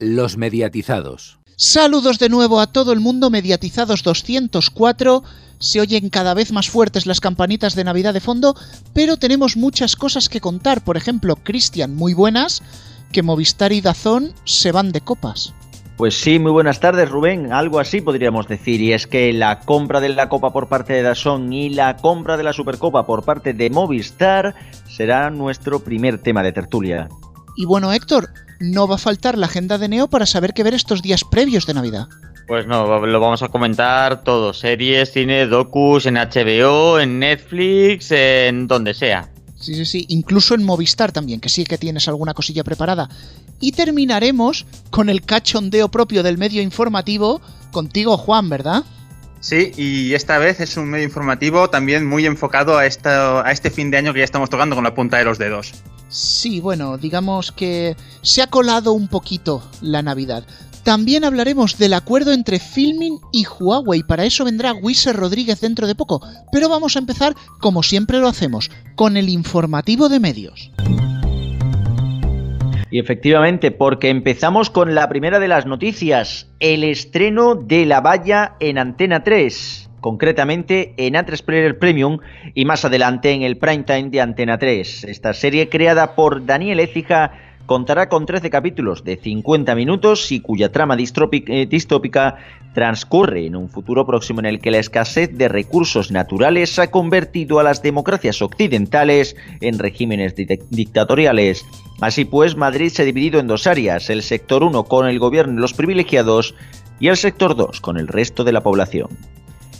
Los mediatizados. Saludos de nuevo a todo el mundo, mediatizados 204. Se oyen cada vez más fuertes las campanitas de Navidad de fondo, pero tenemos muchas cosas que contar. Por ejemplo, Cristian, muy buenas, que Movistar y Dazón se van de copas. Pues sí, muy buenas tardes Rubén, algo así podríamos decir, y es que la compra de la Copa por parte de Dazón y la compra de la Supercopa por parte de Movistar será nuestro primer tema de tertulia. Y bueno Héctor, no va a faltar la agenda de Neo para saber qué ver estos días previos de Navidad. Pues no, lo vamos a comentar todo, series, cine, docus, en HBO, en Netflix, en donde sea. Sí, sí, sí, incluso en Movistar también, que sí que tienes alguna cosilla preparada. Y terminaremos con el cachondeo propio del medio informativo, contigo Juan, ¿verdad? Sí, y esta vez es un medio informativo también muy enfocado a, a este fin de año que ya estamos tocando con la punta de los dedos. Sí, bueno, digamos que se ha colado un poquito la Navidad. También hablaremos del acuerdo entre Filmin y Huawei. Para eso vendrá Wisser Rodríguez dentro de poco. Pero vamos a empezar, como siempre lo hacemos, con el informativo de medios. Y efectivamente, porque empezamos con la primera de las noticias, el estreno de La Valla en Antena 3, concretamente en A3 Player Premium y más adelante en el Prime Time de Antena 3. Esta serie creada por Daniel Écija contará con 13 capítulos de 50 minutos y cuya trama eh, distópica transcurre en un futuro próximo en el que la escasez de recursos naturales ha convertido a las democracias occidentales en regímenes dictatoriales. Así pues, Madrid se ha dividido en dos áreas, el sector 1 con el gobierno y los privilegiados y el sector 2 con el resto de la población.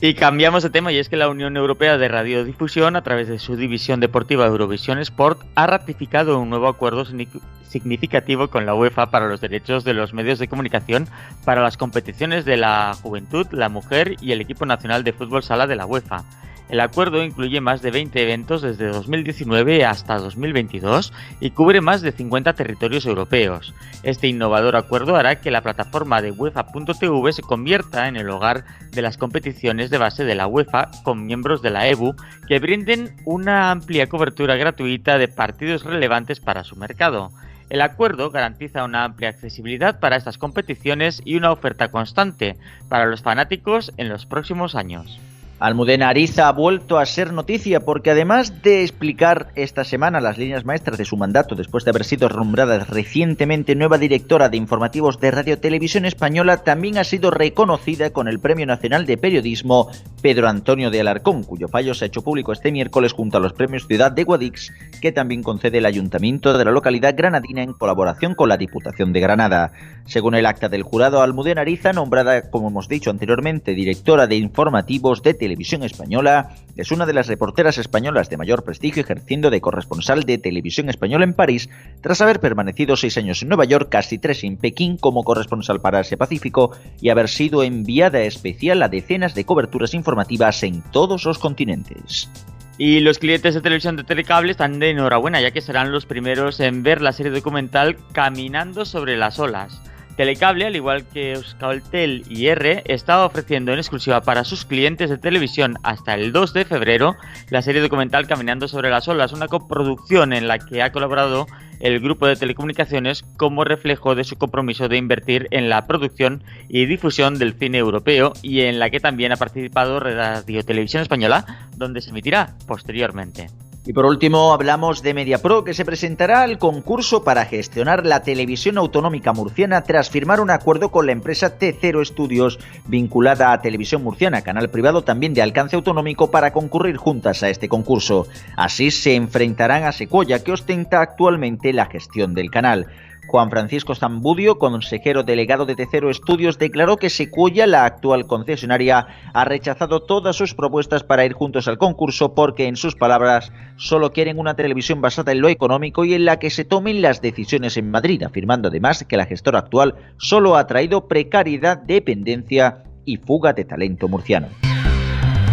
Y cambiamos de tema y es que la Unión Europea de Radiodifusión, a través de su división deportiva Eurovisión Sport, ha ratificado un nuevo acuerdo significativo con la UEFA para los derechos de los medios de comunicación para las competiciones de la juventud, la mujer y el equipo nacional de fútbol sala de la UEFA. El acuerdo incluye más de 20 eventos desde 2019 hasta 2022 y cubre más de 50 territorios europeos. Este innovador acuerdo hará que la plataforma de UEFA.tv se convierta en el hogar de las competiciones de base de la UEFA con miembros de la EBU que brinden una amplia cobertura gratuita de partidos relevantes para su mercado. El acuerdo garantiza una amplia accesibilidad para estas competiciones y una oferta constante para los fanáticos en los próximos años. Almudena Ariza ha vuelto a ser noticia porque además de explicar esta semana las líneas maestras de su mandato después de haber sido nombrada recientemente nueva directora de informativos de Radio Televisión Española, también ha sido reconocida con el Premio Nacional de Periodismo Pedro Antonio de Alarcón, cuyo fallo se ha hecho público este miércoles junto a los premios Ciudad de Guadix, que también concede el Ayuntamiento de la localidad granadina en colaboración con la Diputación de Granada. Según el acta del jurado, Almudena Ariza, nombrada, como hemos dicho anteriormente, directora de informativos de Televisión Televisión Española, es una de las reporteras españolas de mayor prestigio ejerciendo de corresponsal de Televisión Española en París, tras haber permanecido seis años en Nueva York, casi tres en Pekín como corresponsal para Asia Pacífico y haber sido enviada especial a decenas de coberturas informativas en todos los continentes. Y los clientes de televisión de Telecable están de enhorabuena, ya que serán los primeros en ver la serie documental Caminando sobre las olas. Telecable, al igual que Euskaltel y R, está ofreciendo en exclusiva para sus clientes de televisión hasta el 2 de febrero la serie documental Caminando sobre las olas, una coproducción en la que ha colaborado el grupo de telecomunicaciones como reflejo de su compromiso de invertir en la producción y difusión del cine europeo y en la que también ha participado Radio Televisión Española, donde se emitirá posteriormente. Y por último hablamos de MediaPro que se presentará al concurso para gestionar la televisión autonómica murciana tras firmar un acuerdo con la empresa T0 Estudios vinculada a Televisión Murciana, canal privado también de alcance autonómico para concurrir juntas a este concurso. Así se enfrentarán a Secoya que ostenta actualmente la gestión del canal. Juan Francisco Zambudio, consejero delegado de Tercero Estudios, declaró que Secuoya, la actual concesionaria, ha rechazado todas sus propuestas para ir juntos al concurso porque, en sus palabras, solo quieren una televisión basada en lo económico y en la que se tomen las decisiones en Madrid, afirmando además que la gestora actual solo ha traído precariedad, dependencia y fuga de talento murciano.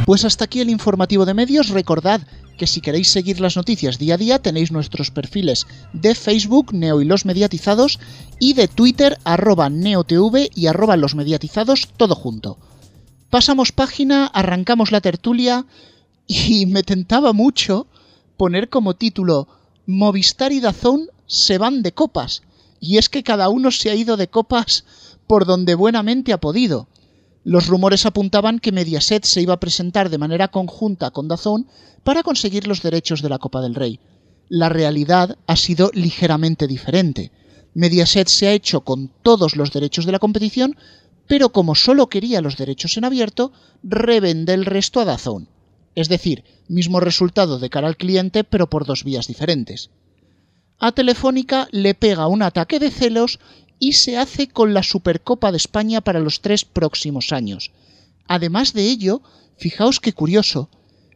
Pues hasta aquí el informativo de medios. Recordad que si queréis seguir las noticias día a día tenéis nuestros perfiles de Facebook, Neo y los Mediatizados, y de Twitter, arroba NeoTV y arroba los Mediatizados, todo junto. Pasamos página, arrancamos la tertulia y me tentaba mucho poner como título Movistar y Dazón se van de copas. Y es que cada uno se ha ido de copas por donde buenamente ha podido. Los rumores apuntaban que Mediaset se iba a presentar de manera conjunta con Dazón para conseguir los derechos de la Copa del Rey. La realidad ha sido ligeramente diferente. Mediaset se ha hecho con todos los derechos de la competición, pero como solo quería los derechos en abierto, revende el resto a Dazón. Es decir, mismo resultado de cara al cliente, pero por dos vías diferentes. A Telefónica le pega un ataque de celos y se hace con la Supercopa de España para los tres próximos años. Además de ello, fijaos qué curioso,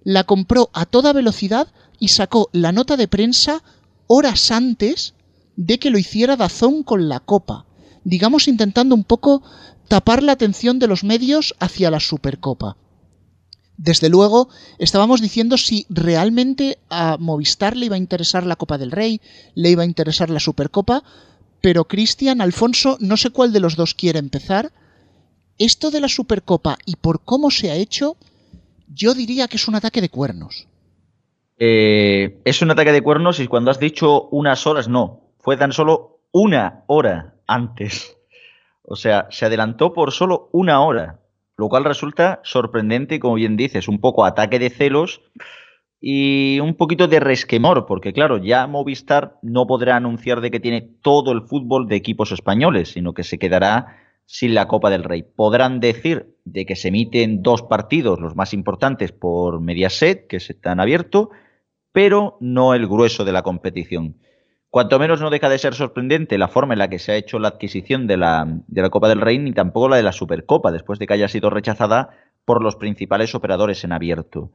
la compró a toda velocidad y sacó la nota de prensa horas antes de que lo hiciera Dazón con la Copa, digamos intentando un poco tapar la atención de los medios hacia la Supercopa. Desde luego, estábamos diciendo si realmente a Movistar le iba a interesar la Copa del Rey, le iba a interesar la Supercopa, pero Cristian, Alfonso, no sé cuál de los dos quiere empezar. Esto de la Supercopa y por cómo se ha hecho, yo diría que es un ataque de cuernos. Eh, es un ataque de cuernos y cuando has dicho unas horas, no. Fue tan solo una hora antes. O sea, se adelantó por solo una hora, lo cual resulta sorprendente, como bien dices, un poco ataque de celos y un poquito de resquemor, porque claro, ya Movistar no podrá anunciar de que tiene todo el fútbol de equipos españoles, sino que se quedará sin la Copa del Rey. Podrán decir de que se emiten dos partidos, los más importantes, por Mediaset, que se están abiertos, pero no el grueso de la competición. Cuanto menos no deja de ser sorprendente la forma en la que se ha hecho la adquisición de la, de la Copa del Rey, ni tampoco la de la Supercopa, después de que haya sido rechazada por los principales operadores en abierto.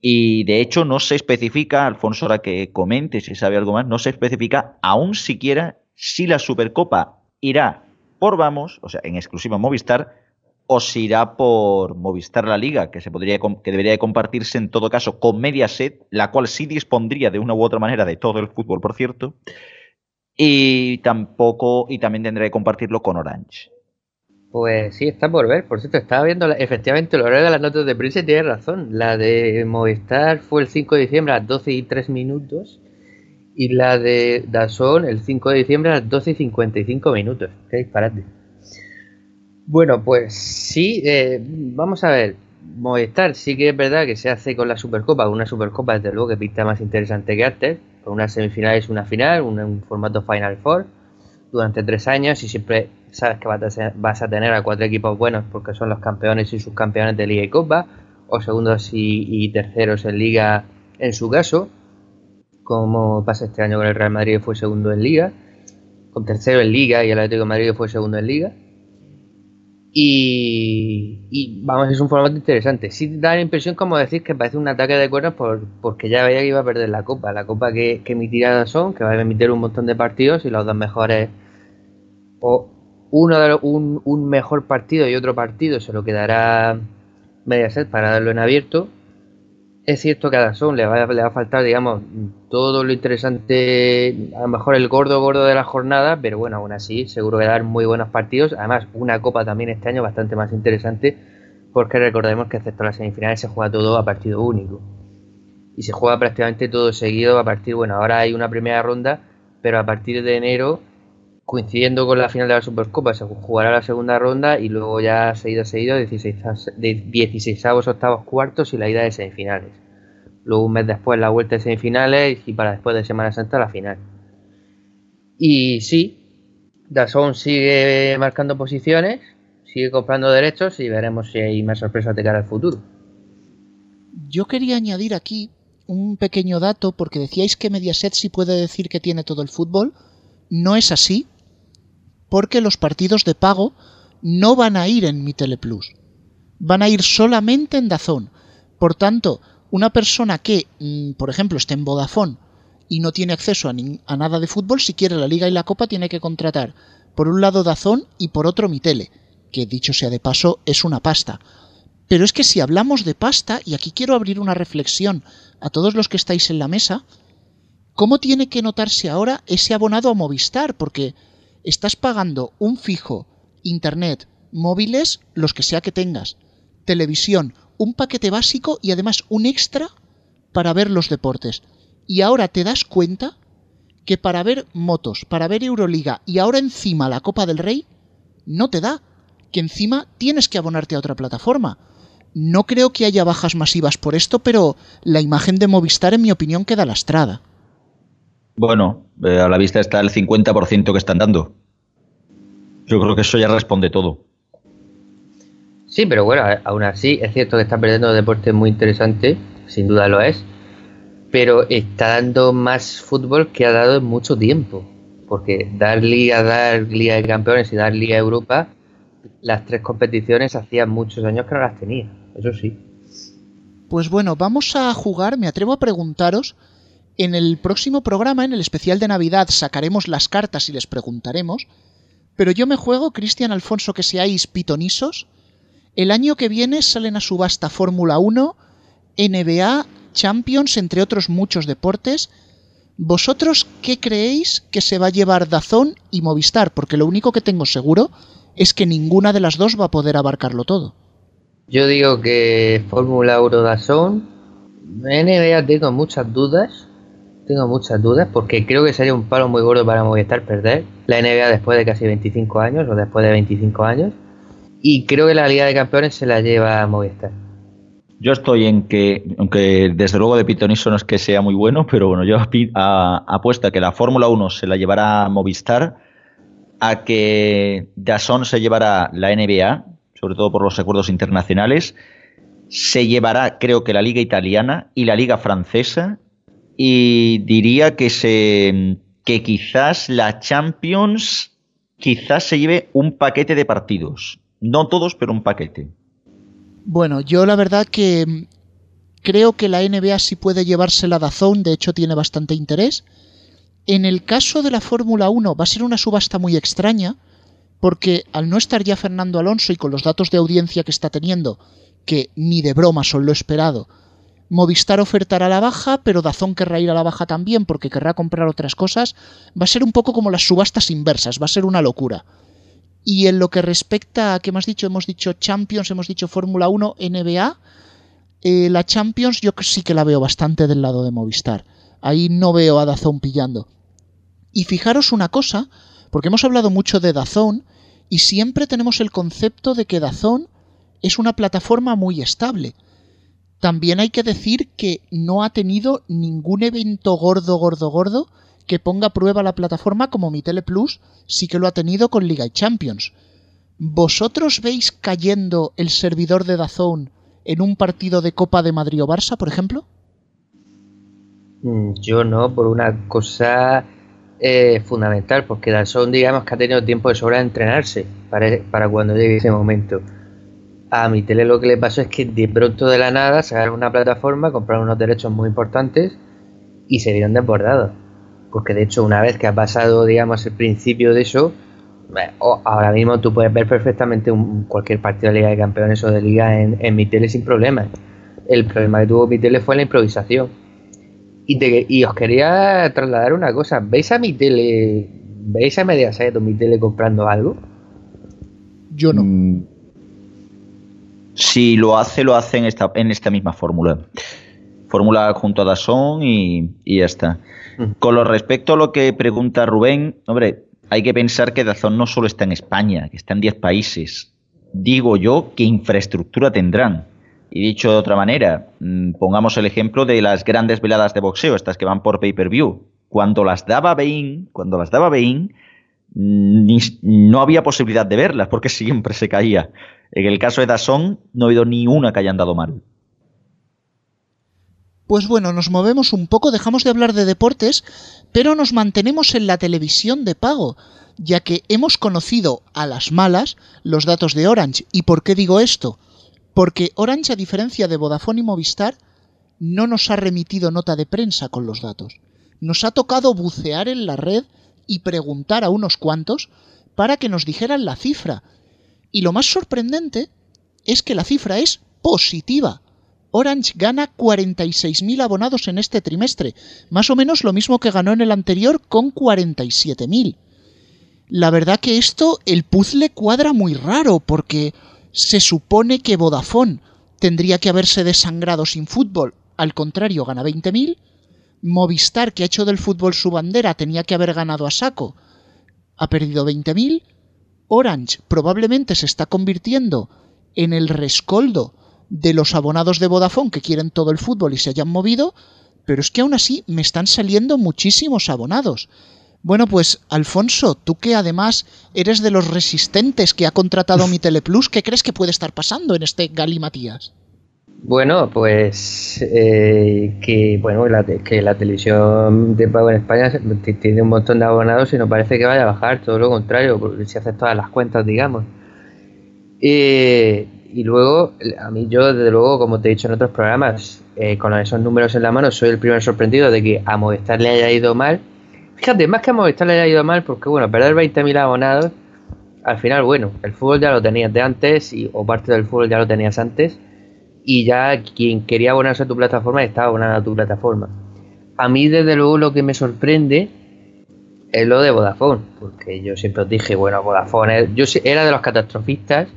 Y de hecho no se especifica, Alfonso, ahora que comente si sabe algo más, no se especifica aún siquiera si la Supercopa irá por Vamos, o sea, en exclusiva Movistar, o si irá por Movistar La Liga, que, se podría, que debería de compartirse en todo caso con Mediaset, la cual sí dispondría de una u otra manera de todo el fútbol, por cierto, y tampoco, y también tendría que compartirlo con Orange. Pues sí, está por ver. Por cierto, estaba viendo efectivamente el horario de las notas de prensa y tiene razón. La de Movistar fue el 5 de diciembre a las 12 y 3 minutos y la de Dazón el 5 de diciembre a las 12 y 55 minutos. Qué disparate. Bueno, pues sí, eh, vamos a ver. Movistar sí que es verdad que se hace con la Supercopa, una Supercopa desde luego que pinta más interesante que antes, con una semifinal es una final, un formato Final Four durante tres años y siempre sabes que vas a tener a cuatro equipos buenos porque son los campeones y subcampeones de Liga y Copa, o segundos y, terceros en Liga en su caso, como pasa este año con el Real Madrid fue segundo en Liga, con tercero en Liga y el Atlético de Madrid fue segundo en Liga. Y, vamos, es un formato interesante. Sí da la impresión, como decir, que parece un ataque de cuernos por, porque ya veía que iba a perder la copa. La copa que, que emitirá son, que va a emitir un montón de partidos y los dos mejores o uno de un, un, mejor partido y otro partido se lo quedará Mediaset para darlo en abierto. Es cierto que a Dazón le va, le va a faltar, digamos, todo lo interesante, a lo mejor el gordo gordo de la jornada, pero bueno, aún así, seguro que dar muy buenos partidos. Además, una copa también este año bastante más interesante, porque recordemos que excepto las semifinales se juega todo a partido único. Y se juega prácticamente todo seguido a partir, bueno, ahora hay una primera ronda, pero a partir de enero coincidiendo con la final de la Supercopa, se jugará la segunda ronda y luego ya seguido seguido 16, de 16 octavos, cuartos y la ida de semifinales. Luego un mes después la vuelta de semifinales y para después de Semana Santa la final. Y sí, Dazón sigue marcando posiciones, sigue comprando derechos y veremos si hay más sorpresas de cara al futuro. Yo quería añadir aquí un pequeño dato porque decíais que Mediaset sí puede decir que tiene todo el fútbol. No es así porque los partidos de pago no van a ir en Mi Teleplus. Van a ir solamente en Dazón. Por tanto, una persona que, mm, por ejemplo, esté en Vodafone y no tiene acceso a, nada de fútbol, si quiere la Liga y la Copa, tiene que contratar por un lado Dazón y por otro Mi Tele, que dicho sea de paso, es una pasta. Pero es que si hablamos de pasta, y aquí quiero abrir una reflexión a todos los que estáis en la mesa, ¿cómo tiene que notarse ahora ese abonado a Movistar? Porque estás pagando un fijo, internet, móviles, los que sea que tengas, televisión, un paquete básico y además un extra para ver los deportes. Y ahora te das cuenta que para ver motos, para ver Euroliga y ahora encima la Copa del Rey, no te da. Que encima tienes que abonarte a otra plataforma. No creo que haya bajas masivas por esto, pero la imagen de Movistar, en mi opinión, queda lastrada. Bueno, eh, a la vista está el 50% que están dando. Yo creo que eso ya responde todo. Sí, pero bueno, aún así es cierto que está perdiendo deporte muy interesante, sin duda lo es, pero está dando más fútbol que ha dado en mucho tiempo. Porque dar Liga, dar Liga de Campeones y dar Liga de Europa, las tres competiciones hacía muchos años que no las tenía, eso sí. Pues bueno, vamos a jugar, me atrevo a preguntaros, en el próximo programa, en el especial de Navidad, sacaremos las cartas y les preguntaremos, pero yo me juego, Cristian Alfonso, que seáis pitonisos, el año que viene salen a subasta Fórmula 1, NBA, Champions, entre otros muchos deportes. ¿Vosotros qué creéis que se va a llevar Dazón y Movistar? Porque lo único que tengo seguro es que ninguna de las dos va a poder abarcarlo todo. Yo digo que Fórmula 1 Dazón, NBA tengo muchas dudas, tengo muchas dudas porque creo que sería un palo muy gordo para Movistar perder la NBA después de casi 25 años o después de 25 años. Y creo que la Liga de Campeones se la lleva a Movistar. Yo estoy en que, aunque desde luego de Pitoniso no es que sea muy bueno, pero bueno, yo apuesto a que la Fórmula 1 se la llevará a Movistar, a que Dasson se llevará la NBA, sobre todo por los acuerdos internacionales, se llevará creo que la Liga Italiana y la Liga Francesa, y diría que, se, que quizás la Champions quizás se lleve un paquete de partidos. No todos, pero un paquete. Bueno, yo la verdad que creo que la NBA sí puede llevarse la Dazón, de hecho tiene bastante interés. En el caso de la Fórmula 1 va a ser una subasta muy extraña, porque al no estar ya Fernando Alonso y con los datos de audiencia que está teniendo, que ni de broma son lo esperado, Movistar ofertará la baja, pero Dazón querrá ir a la baja también porque querrá comprar otras cosas. Va a ser un poco como las subastas inversas, va a ser una locura. Y en lo que respecta a, ¿qué hemos dicho? Hemos dicho Champions, hemos dicho Fórmula 1, NBA. Eh, la Champions yo sí que la veo bastante del lado de Movistar. Ahí no veo a Dazón pillando. Y fijaros una cosa, porque hemos hablado mucho de Dazón y siempre tenemos el concepto de que Dazón es una plataforma muy estable. También hay que decir que no ha tenido ningún evento gordo, gordo, gordo que ponga a prueba la plataforma como mi Tele Plus sí que lo ha tenido con Liga y Champions. ¿Vosotros veis cayendo el servidor de Dazón en un partido de Copa de Madrid o Barça, por ejemplo? Mm, yo no, por una cosa eh, fundamental, porque Dazón digamos que ha tenido tiempo de sobra de entrenarse para, para cuando llegue ese momento. A mi tele lo que le pasó es que de pronto de la nada sacaron una plataforma, compraron unos derechos muy importantes y se vieron desbordados porque de hecho una vez que ha pasado, digamos, el principio de eso, ahora mismo tú puedes ver perfectamente un, cualquier partido de Liga de Campeones o de Liga en, mi tele sin problemas. El problema que tuvo mi tele fue la improvisación. Y, os quería trasladar una cosa. ¿Veis a mi tele, veis a Mediaset o mi tele comprando algo? Yo no. Mm, si lo hace, lo hace en esta, en esta misma fórmula. Fórmula junto a Dazón y, y ya está. Con lo respecto a lo que pregunta Rubén, hombre, hay que pensar que Dazón no solo está en España, que está en 10 países. Digo yo, ¿qué infraestructura tendrán? Y dicho de otra manera, mm, pongamos el ejemplo de las grandes veladas de boxeo, estas que van por pay-per-view. Cuando las daba Bein, cuando las daba Bein, mm, no había posibilidad de verlas porque siempre se caía. En el caso de Dazón, no ha habido ni una que hayan dado mal. Pues bueno, nos movemos un poco, dejamos de hablar de deportes, pero nos mantenemos en la televisión de pago, ya que hemos conocido a las malas los datos de Orange. ¿Y por qué digo esto? Porque Orange, a diferencia de Vodafone y Movistar, no nos ha remitido nota de prensa con los datos. Nos ha tocado bucear en la red y preguntar a unos cuantos para que nos dijeran la cifra. Y lo más sorprendente es que la cifra es positiva. Orange gana 46.000 abonados en este trimestre, más o menos lo mismo que ganó en el anterior con 47.000. La verdad que esto, el puzzle cuadra muy raro, porque se supone que Vodafone tendría que haberse desangrado sin fútbol, al contrario, gana 20.000, Movistar, que ha hecho del fútbol su bandera, tenía que haber ganado a saco, ha perdido 20.000. Orange probablemente se está convirtiendo en el rescoldo de los abonados de Vodafone que quieren todo el fútbol y se hayan movido, pero es que aún así me están saliendo muchísimos abonados. Bueno, pues Alfonso, tú que además eres de los resistentes que ha contratado mi Teleplus, ¿qué crees que puede estar pasando en este Galimatías? Bueno, pues eh, que bueno que la televisión de pago en España tiene un montón de abonados y no parece que vaya a bajar, todo lo contrario, si haces todas las cuentas, digamos. y luego, a mí yo, desde luego, como te he dicho en otros programas, eh, con esos números en la mano, soy el primer sorprendido de que a Movistar le haya ido mal. Fíjate, más que a Movistar le haya ido mal, porque bueno, perder 20.000 abonados, al final, bueno, el fútbol ya lo tenías de antes, y, o parte del fútbol ya lo tenías antes y ya quien quería abonarse a tu plataforma estaba abonado a tu plataforma. A mí, desde luego, lo que me sorprende es lo de Vodafone, porque yo siempre os dije, bueno, Vodafone, yo era de los catastrofistas,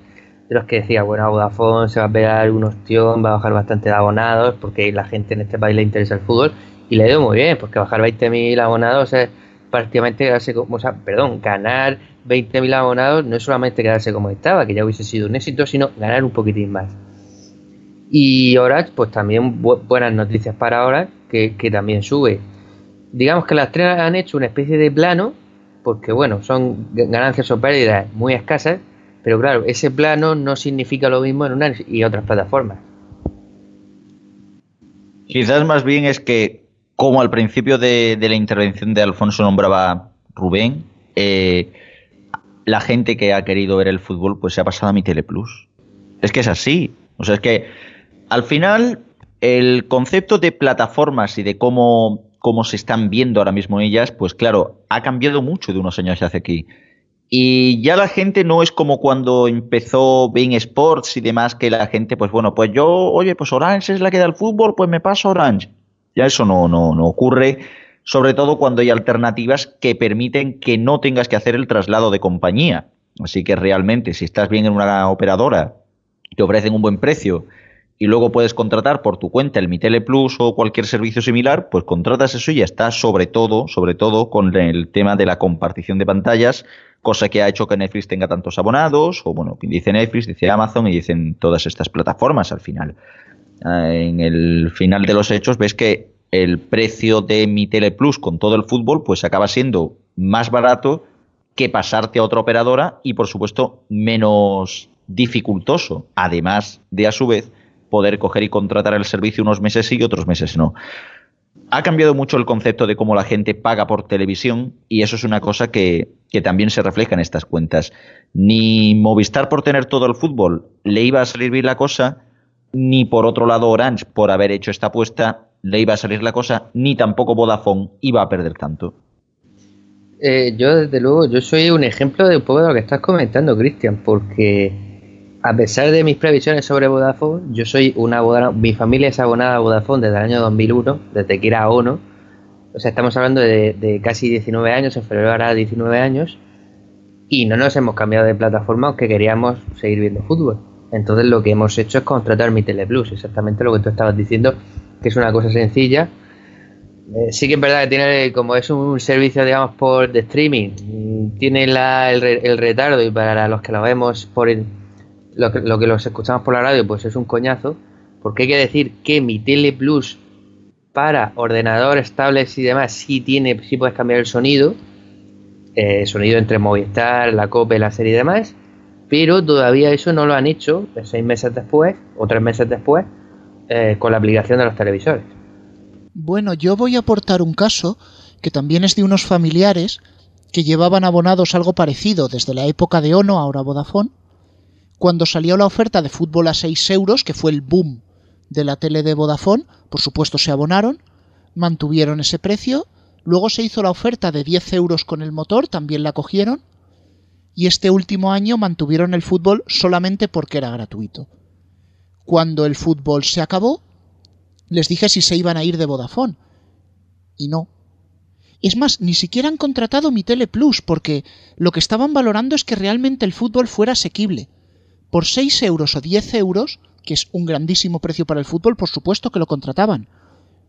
de los que decía, bueno, Vodafone se va a pegar un ostión, va a bajar bastante de abonados, porque la gente en este país le interesa el fútbol, y le dio muy bien, porque bajar 20.000 abonados es prácticamente quedarse como, o sea, perdón, ganar 20.000 abonados no es solamente quedarse como estaba, que ya hubiese sido un éxito, sino ganar un poquitín más. Y Orange, pues también buenas noticias para Orange, que, también sube. Digamos que las tres han hecho una especie de plano, porque bueno, son ganancias o pérdidas muy escasas, pero claro, ese plano no significa lo mismo en una y otras plataformas. Quizás más bien es que, como al principio de, la intervención de Alfonso nombraba Rubén, eh, la gente que ha querido ver el fútbol, pues se ha pasado a mi Teleplus. Es que es así. O sea, es que al final, el concepto de plataformas y de cómo, cómo se están viendo ahora mismo ellas, pues claro, ha cambiado mucho de unos años hacia aquí. Y ya la gente no es como cuando empezó Bein Sports y demás, que la gente, pues bueno, pues yo, oye, pues Orange es la que da el fútbol, pues me paso Orange. Ya eso no, no, no ocurre, sobre todo cuando hay alternativas que permiten que no tengas que hacer el traslado de compañía. Así que realmente, si estás bien en una operadora, te ofrecen un buen precio y luego puedes contratar por tu cuenta el Mi Tele Plus o cualquier servicio similar, pues contratas eso y ya está, sobre todo, sobre todo con el tema de la compartición de pantallas, cosa que ha hecho que Netflix tenga tantos abonados, o bueno, dice Netflix, dice Amazon y dicen todas estas plataformas al final. Ah, en el final de los hechos ves que el precio de Mi Tele Plus con todo el fútbol pues acaba siendo más barato que pasarte a otra operadora y por supuesto menos dificultoso, además de a su vez poder coger y contratar el servicio unos meses sí y otros meses no. Ha cambiado mucho el concepto de cómo la gente paga por televisión y eso es una cosa que, también se refleja en estas cuentas. Ni Movistar por tener todo el fútbol le iba a salir bien la cosa, ni por otro lado Orange por haber hecho esta apuesta le iba a salir la cosa, ni tampoco Vodafone iba a perder tanto. Eh, yo desde luego, yo soy un ejemplo de un poco de lo que estás comentando, Cristian, porque a pesar de mis previsiones sobre Vodafone, yo soy una mi familia es abonada a Vodafone desde el año 2001, desde que era ONO. O sea, estamos hablando de, casi 19 años, en febrero hará 19 años, y no nos hemos cambiado de plataforma aunque queríamos seguir viendo fútbol. Entonces lo que hemos hecho es contratar mi Teleplus, exactamente lo que tú estabas diciendo, que es una cosa sencilla. Eh, sí que es verdad que tiene, como es un servicio, digamos, por de streaming, tiene el, el, retardo y para los que lo vemos por lo que, lo que los escuchamos por la radio, pues es un coñazo, porque hay que decir que mi Tele Plus para ordenadores, tablets y demás sí tiene, sí puedes cambiar el sonido, eh, sonido entre Movistar, la COPE, la serie y demás, pero todavía eso no lo han hecho seis meses después o tres meses después eh, con la aplicación de los televisores. Bueno, yo voy a aportar un caso que también es de unos familiares que llevaban abonados algo parecido desde la época de Ono, ahora Vodafone, cuando salió la oferta de fútbol a 6 euros, que fue el boom de la tele de Vodafone, por supuesto se abonaron, mantuvieron ese precio, luego se hizo la oferta de 10 euros con el motor, también la cogieron, y este último año mantuvieron el fútbol solamente porque era gratuito. Cuando el fútbol se acabó, les dije si se iban a ir de Vodafone, y no. Es más, ni siquiera han contratado mi Tele Plus, porque lo que estaban valorando es que realmente el fútbol fuera asequible por 6 euros o 10 euros, que es un grandísimo precio para el fútbol, por supuesto que lo contrataban.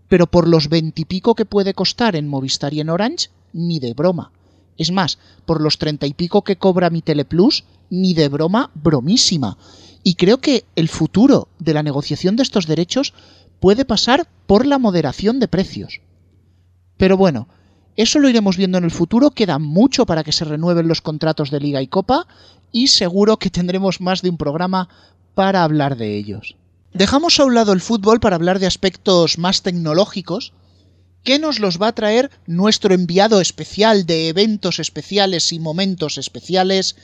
pero por los veintipico que puede costar en Movistar y en Orange, ni de broma. Es más, por los treinta y pico que cobra mi Teleplus, ni de broma, bromísima. Y creo que el futuro de la negociación de estos derechos puede pasar por la moderación de precios. Pero bueno, eso lo iremos viendo en el futuro, queda mucho para que se renueven los contratos de Liga y Copa y seguro que tendremos más de un programa para hablar de ellos. Dejamos a un lado el fútbol para hablar de aspectos más tecnológicos, que nos los va a traer nuestro enviado especial de eventos especiales y momentos especiales,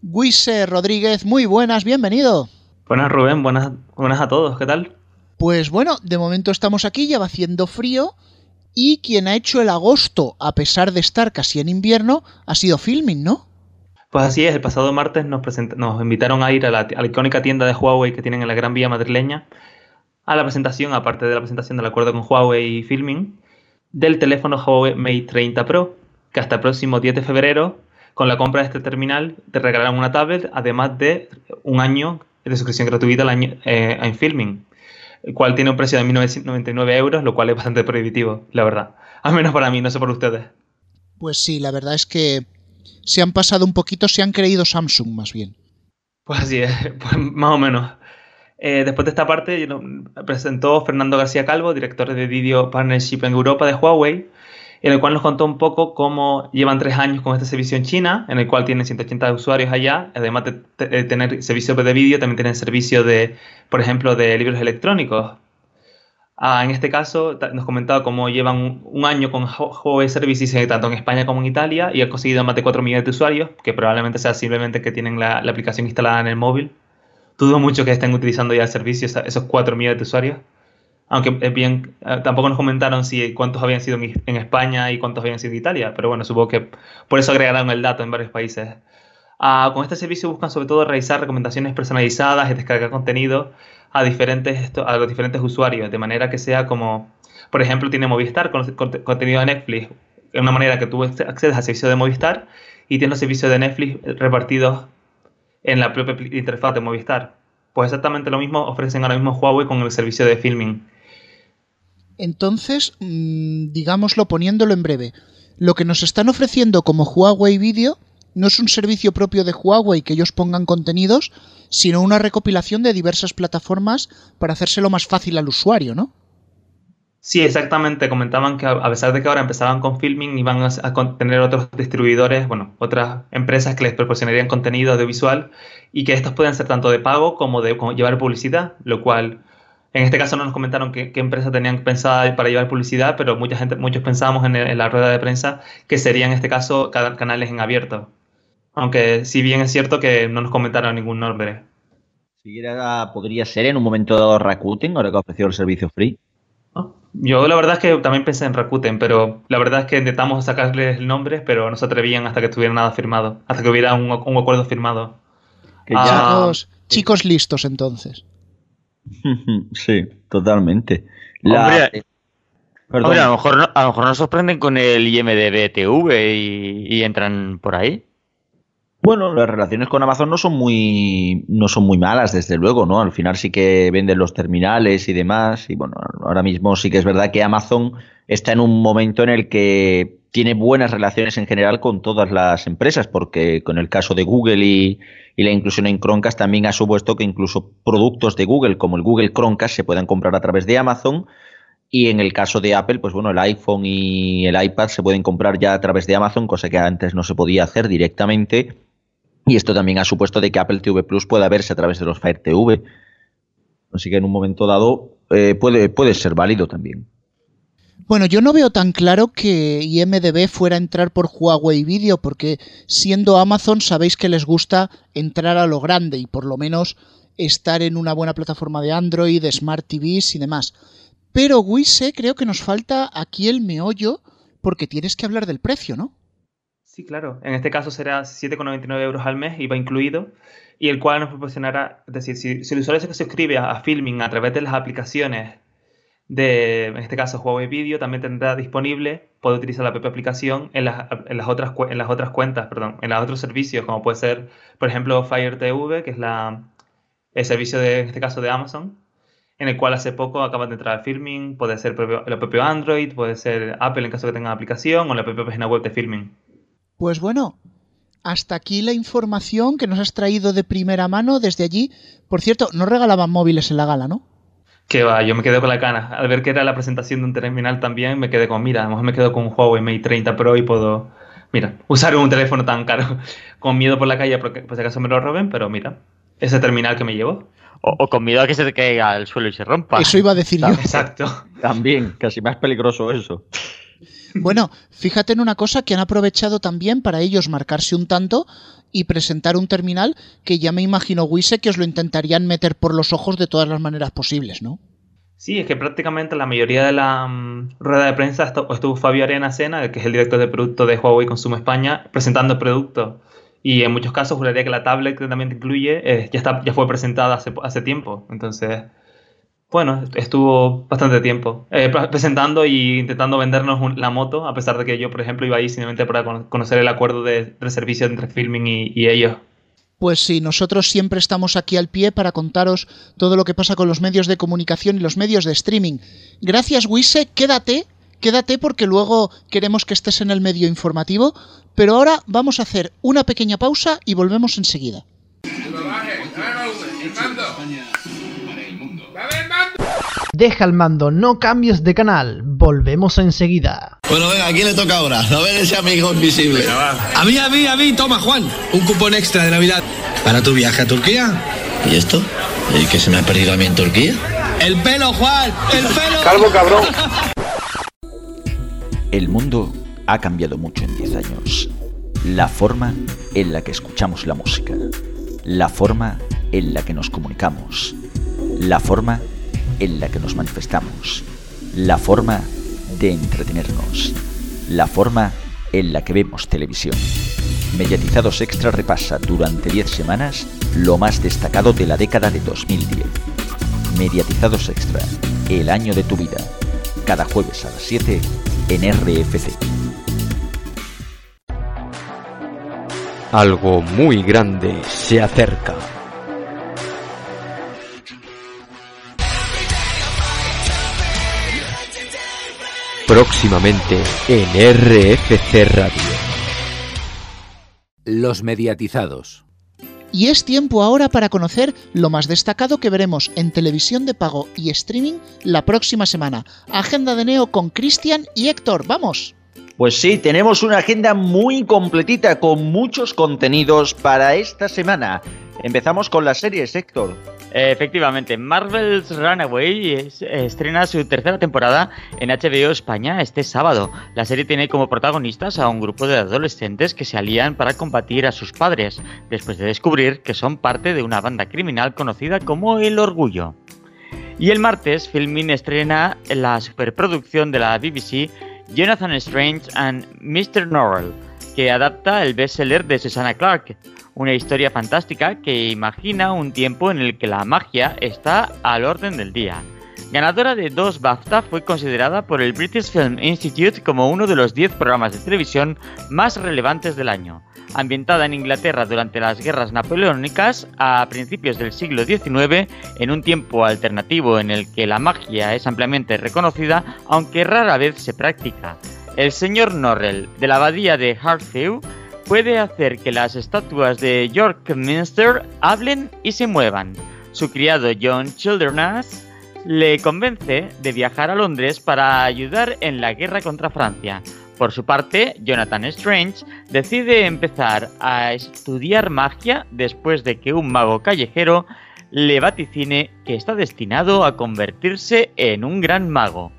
Guise Rodríguez. Muy buenas, bienvenido. Buenas Rubén, buenas, buenas a todos, ¿qué tal? Pues bueno, de momento estamos aquí, ya va haciendo frío, y quien ha hecho el agosto, a pesar de estar casi en invierno, ha sido Filming, ¿no? Pues así es, el pasado martes nos, invitaron a ir a la, icónica tienda de Huawei que tienen en la Gran Vía madrileña a la presentación, aparte de la presentación del acuerdo con Huawei y Filming, del teléfono Huawei Mate 30 Pro, que hasta el próximo 10 de febrero, con la compra de este terminal, te regalarán una tablet, además de un año de suscripción gratuita eh, en Filming el cual tiene un precio de 1.999 euros, lo cual es bastante prohibitivo, la verdad. Al menos para mí, no sé por ustedes. Pues sí, la verdad es que se han pasado un poquito, se han creído Samsung más bien. Pues así es, pues más o menos. Eh, después de esta parte, presentó Fernando García Calvo, director de Video Partnership en Europa de Huawei, en el cual nos contó un poco cómo llevan tres años con este servicio en China, en el cual tienen 180 usuarios allá, además de, tener servicio de vídeo, también tienen servicio de, por ejemplo, de libros electrónicos. Ah, en este caso, nos comentaba cómo llevan un, año con Huawei Services tanto en España como en Italia y han conseguido más de 4 millones de usuarios, que probablemente sea simplemente que tienen la, aplicación instalada en el móvil. Dudo mucho que estén utilizando ya el servicio esos 4 millones de usuarios aunque bien, eh, tampoco nos comentaron si cuántos habían sido en, España y cuántos habían sido en Italia, pero bueno, supongo que por eso agregaron el dato en varios países. Ah, con este servicio buscan sobre todo realizar recomendaciones personalizadas y descargar contenido a, diferentes, a los diferentes usuarios, de manera que sea como, por ejemplo, tiene Movistar con, contenido de Netflix, de una manera que tú accedes al servicio de Movistar y tienes los servicios de Netflix repartidos en la propia interfaz de Movistar. Pues exactamente lo mismo ofrecen ahora mismo Huawei con el servicio de filming. Entonces, mm, digámoslo poniéndolo en breve, lo que nos están ofreciendo como Huawei Video no es un servicio propio de Huawei que ellos pongan contenidos, sino una recopilación de diversas plataformas para hacérselo más fácil al usuario, ¿no? Sí, exactamente. Comentaban que a pesar de que ahora empezaban con filming, iban a tener otros distribuidores, bueno, otras empresas que les proporcionarían contenido audiovisual y que estos pueden ser tanto de pago como de llevar publicidad, lo cual en este caso no nos comentaron qué, empresas tenían pensada para llevar publicidad, pero mucha gente, muchos pensábamos en, la rueda de prensa que serían en este caso canales en abierto. Aunque si bien es cierto que no nos comentaron ningún nombre. Siquiera podría ser en un momento dado Rakuten, ahora que ha ofrecido el servicio free. Yo la verdad es que también pensé en Rakuten, pero la verdad es que intentamos sacarles el nombre, pero no se atrevían hasta que estuviera nada firmado, hasta que hubiera un, acuerdo firmado. Ah, chicos listos entonces. Sí, totalmente. a, lo mejor, a lo mejor nos sorprenden con el IMDB TV y, entran por ahí. Bueno, las relaciones con Amazon no son muy no son muy malas, desde luego, ¿no? Al final sí que venden los terminales y demás. Y bueno, ahora mismo sí que es verdad que Amazon está en un momento en el que tiene buenas relaciones en general con todas las empresas, porque con el caso de Google y, la inclusión en Chromecast también ha supuesto que incluso productos de Google como el Google Chromecast se puedan comprar a través de Amazon y en el caso de Apple, pues bueno, el iPhone y el iPad se pueden comprar ya a través de Amazon, cosa que antes no se podía hacer directamente. Y esto también ha supuesto de que Apple TV Plus pueda verse a través de los Fire TV. Así que en un momento dado eh, puede ser válido también. Bueno, yo no veo tan claro que IMDB fuera a entrar por Huawei Video, porque siendo Amazon sabéis que les gusta entrar a lo grande y por lo menos estar en una buena plataforma de Android, de Smart TVs y demás. Pero Wise creo que nos falta aquí el meollo porque tienes que hablar del precio, ¿no? Sí, claro. En este caso será 7,99 euros al mes, IVA incluido, y el cual nos proporcionará, es decir, si, el usuario se suscribe a Filming a través de las aplicaciones de, en este caso, Huawei Video, también tendrá disponible, puede utilizar la propia aplicación en las, otras, cuentas, perdón, en los otros servicios, como puede ser, por ejemplo, Fire TV, que es la, el servicio de, en este caso de Amazon, en el cual hace poco acaban de entrar Filming, puede ser el propio Android, puede ser Apple en caso que tengan aplicación o la propia página web de Filming. Pues bueno, hasta aquí la información que nos has traído de primera mano desde allí. Por cierto, no regalaban móviles en la gala, ¿no? Que va, yo me quedé con la cana. Al ver que era la presentación de un terminal también, me quedé con, mira, a lo mejor me quedo con un Huawei Mate 30 Pro y puedo, mira, usar un teléfono tan caro con miedo por la calle porque por si acaso me lo roben, pero mira, ese terminal que me llevo. O, con miedo a que se te caiga al suelo y se rompa. Eso iba a decir yo. Exacto. También, casi más peligroso eso. Bueno, fíjate en una cosa que han aprovechado también para ellos marcarse un tanto y presentar un terminal que ya me imagino, Wise, que os lo intentarían meter por los ojos de todas las maneras posibles, ¿no? Sí, es que prácticamente la mayoría de la mm, rueda de prensa estuvo Fabio Arena Sena, que es el director de producto de Huawei Consumo España, presentando el producto. Y en muchos casos juraría que la tablet que también te incluye eh, ya, está, ya fue presentada hace, hace tiempo. Entonces, bueno, estuvo bastante tiempo eh, presentando e intentando vendernos la moto, a pesar de que yo, por ejemplo, iba ahí simplemente para conocer el acuerdo de, servicio entre Filming y, ellos. Pues sí, nosotros siempre estamos aquí al pie para contaros todo lo que pasa con los medios de comunicación y los medios de streaming. Gracias, Wise, quédate, quédate porque luego queremos que estés en el medio informativo, pero ahora vamos a hacer una pequeña pausa y volvemos enseguida. Deja el mando, no cambies de canal. Volvemos enseguida. Bueno, venga, ¿a quién le toca ahora? A ver ese amigo invisible. a mí, a mí, a mí, toma, Juan. Un cupón extra de Navidad. Para tu viaje a Turquía. ¿Y esto? ¿Y qué se me ha perdido a mí en Turquía? ¡El pelo, Juan! ¡El pelo! Calvo cabrón. El mundo ha cambiado mucho en 10 años. La forma en la que escuchamos la música. La forma en la que nos comunicamos. La forma en la que nos manifestamos. La forma de entretenernos. La forma en la que vemos televisión. Mediatizados Extra repasa durante 10 semanas lo más destacado de la década de 2010. Mediatizados Extra, el año de tu vida. Cada jueves a las 7 en RFC. Algo muy grande se acerca. Próximamente en RFC Radio. Los mediatizados. Y es tiempo ahora para conocer lo más destacado que veremos en televisión de pago y streaming la próxima semana. Agenda de Neo con Cristian y Héctor. ¡Vamos! Pues sí, tenemos una agenda muy completita con muchos contenidos para esta semana. Empezamos con las series, Héctor. Efectivamente, Marvel's Runaway estrena su tercera temporada en HBO España este sábado. La serie tiene como protagonistas a un grupo de adolescentes que se alían para combatir a sus padres, después de descubrir que son parte de una banda criminal conocida como El Orgullo. Y el martes, Filmin estrena la superproducción de la BBC Jonathan Strange and Mr. Norrell, que adapta el bestseller de Susanna Clarke una historia fantástica que imagina un tiempo en el que la magia está al orden del día. Ganadora de dos BAFTA, fue considerada por el British Film Institute como uno de los 10 programas de televisión más relevantes del año. Ambientada en Inglaterra durante las guerras napoleónicas a principios del siglo XIX, en un tiempo alternativo en el que la magia es ampliamente reconocida, aunque rara vez se practica. El señor Norrell, de la abadía de Hartfield, puede hacer que las estatuas de York Minster hablen y se muevan. Su criado John Childerness le convence de viajar a Londres para ayudar en la guerra contra Francia. Por su parte, Jonathan Strange decide empezar a estudiar magia después de que un mago callejero le vaticine que está destinado a convertirse en un gran mago.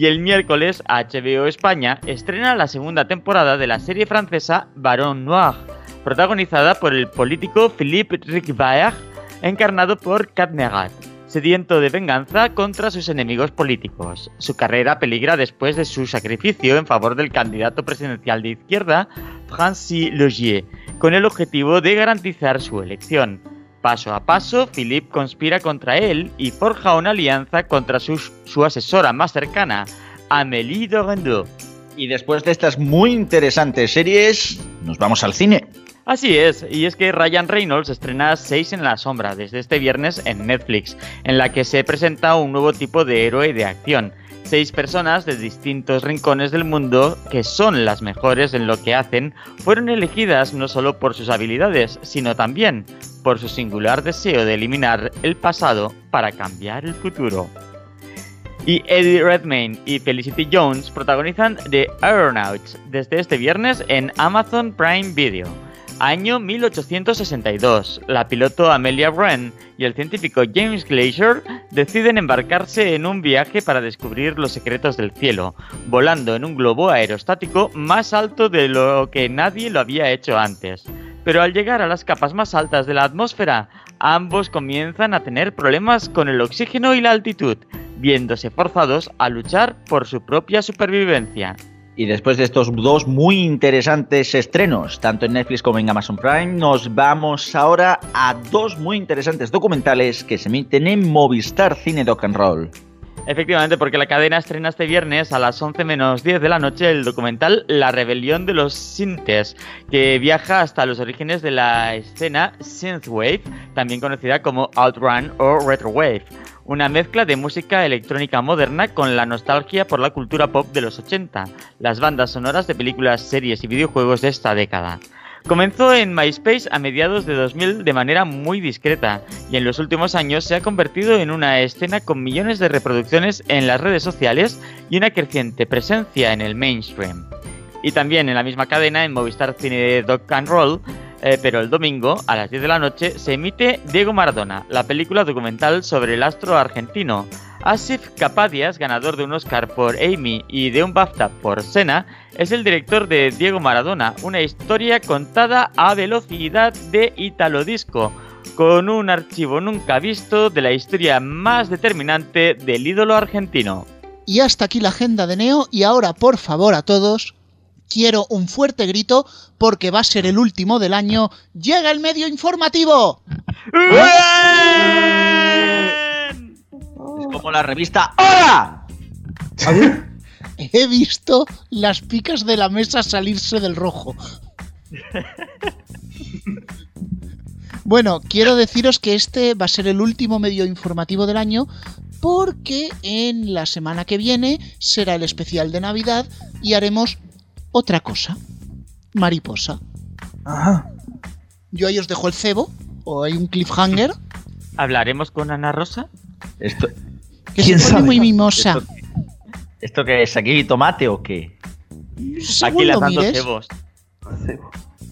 Y el miércoles HBO España estrena la segunda temporada de la serie francesa Baron Noir, protagonizada por el político Philippe Ricbaer, encarnado por Kat sediento de venganza contra sus enemigos políticos. Su carrera peligra después de su sacrificio en favor del candidato presidencial de izquierda, Francis Logier, con el objetivo de garantizar su elección. Paso a paso, Philippe conspira contra él y forja una alianza contra su, su asesora más cercana, Amélie Dorendeau. Y después de estas muy interesantes series, nos vamos al cine. Así es, y es que Ryan Reynolds estrena Seis en la Sombra desde este viernes en Netflix, en la que se presenta un nuevo tipo de héroe de acción. Seis personas de distintos rincones del mundo, que son las mejores en lo que hacen, fueron elegidas no solo por sus habilidades, sino también por su singular deseo de eliminar el pasado para cambiar el futuro. Y Eddie Redmayne y Felicity Jones protagonizan The Aeronauts desde este viernes en Amazon Prime Video. Año 1862. La piloto Amelia Wren y el científico James Glacier deciden embarcarse en un viaje para descubrir los secretos del cielo, volando en un globo aerostático más alto de lo que nadie lo había hecho antes. Pero al llegar a las capas más altas de la atmósfera, ambos comienzan a tener problemas con el oxígeno y la altitud, viéndose forzados a luchar por su propia supervivencia. Y después de estos dos muy interesantes estrenos, tanto en Netflix como en Amazon Prime, nos vamos ahora a dos muy interesantes documentales que se emiten en Movistar Cine Doc and Roll. Efectivamente, porque la cadena estrena este viernes a las 11 menos 10 de la noche el documental La rebelión de los Sintes, que viaja hasta los orígenes de la escena Synthwave, también conocida como Outrun o Retrowave una mezcla de música electrónica moderna con la nostalgia por la cultura pop de los 80, las bandas sonoras de películas, series y videojuegos de esta década. Comenzó en MySpace a mediados de 2000 de manera muy discreta y en los últimos años se ha convertido en una escena con millones de reproducciones en las redes sociales y una creciente presencia en el mainstream. Y también en la misma cadena en Movistar Cine Doc and Roll eh, pero el domingo, a las 10 de la noche, se emite Diego Maradona, la película documental sobre el astro argentino. Asif Kapadias, ganador de un Oscar por Amy y de un BAFTA por Senna, es el director de Diego Maradona, una historia contada a velocidad de Italo Disco, con un archivo nunca visto de la historia más determinante del ídolo argentino. Y hasta aquí la agenda de Neo, y ahora por favor a todos, quiero un fuerte grito porque va a ser el último del año. ¡Llega el medio informativo! Como la revista ¡Hora! He visto las picas de la mesa salirse del rojo. Bueno, quiero deciros que este va a ser el último medio informativo del año porque en la semana que viene será el especial de Navidad y haremos otra cosa. Mariposa. Ajá. Yo ahí os dejo el cebo, o hay un cliffhanger, ¿Hablaremos con Ana Rosa? Esto, que ¿Quién se pone sabe? muy mimosa. ¿Esto, ¿Esto qué es? ¿Aquí tomate o qué? Según Aquí lanzando mires, cebos.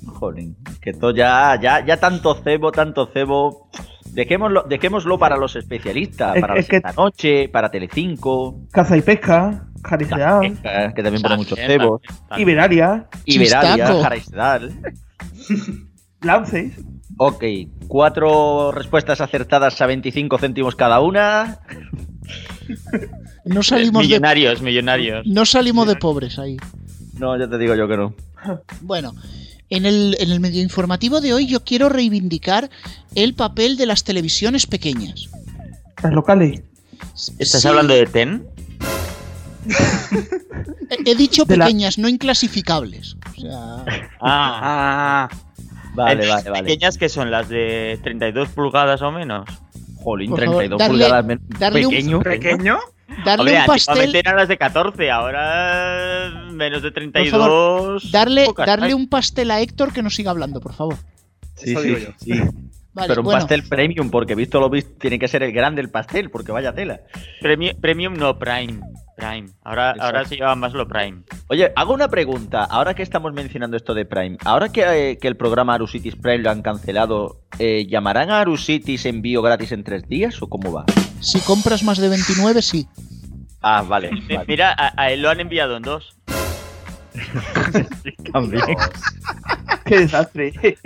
Jolín, que todo ya, ya, ya tanto cebo, tanto cebo. Dejémoslo, dejémoslo para los especialistas, Es- para es que- esta noche, para Telecinco, Caza y pesca, Jariseal, eh, que también pone muchos cebos, también, también. Iberalia, Lances. Ok, cuatro respuestas acertadas a 25 céntimos cada una. no salimos de, millonarios, millonarios. no salimos de pobres ahí. No, ya te digo yo que no. Bueno, en el, en el medio informativo de hoy yo quiero reivindicar el papel de las televisiones pequeñas. Las locales. ¿Estás Sí, hablando de TEN? He dicho la- pequeñas, no inclasificables. O sea, Ah, Vale, ¿En vale, vale. Pequeñas que son las de 32 pulgadas o menos. Jolín, Por favor, 32 darle- pulgadas men- darle un- pequeño. ¿Pequeño? darle Hombre, un pastel, eran las de 14, ahora menos de Por 32. darle, pocas darle hay. un pastel a Héctor que nos siga hablando, por favor. Sí, Eso sí, digo yo. sí. Vale, Pero un bueno, pastel premium, porque visto lo visto, tiene que ser el grande el pastel, porque vaya tela. Premi- Premium no, Prime. Prime. Ahora, Exacto. ahora se lleva más lo Prime. Oye, hago una pregunta. Ahora que estamos mencionando esto de Prime, ahora que, eh, que el programa Arusitis Prime lo han cancelado, eh, ¿llamarán a Arusitis envío gratis en tres días o cómo va? si compras más de 29, sí. Ah, vale. Vale. Mira, a, a él lo han enviado en dos. También. Qué desastre.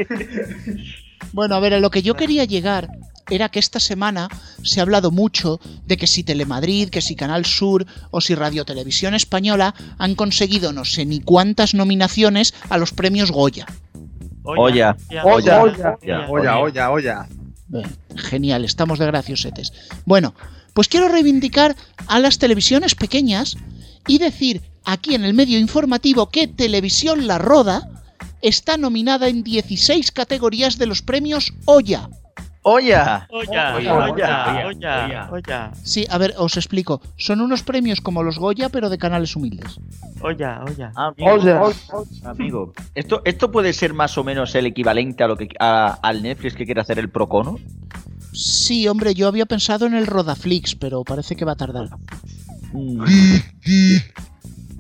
Bueno, a ver, a lo que yo quería llegar era que esta semana se ha hablado mucho de que si Telemadrid, que si Canal Sur o si Radio Televisión Española han conseguido no sé ni cuántas nominaciones a los premios Goya. Olla. Olla, olla. Olla, olla, genial, estamos de graciosetes. Bueno, pues quiero reivindicar a las televisiones pequeñas y decir aquí en el medio informativo que Televisión La Roda está nominada en 16 categorías de los premios Oya. Olla, olla, olla. olla, Sí, a ver, os explico. Son unos premios como los Goya, pero de canales humildes. olla, olla. Amigo, Oye, amigo. ¿Esto, ¿Esto puede ser más o menos el equivalente a lo que a- al Netflix que quiere hacer el Procono? Sí, hombre, yo había pensado en el Rodaflix, pero parece que va a tardar. Mm.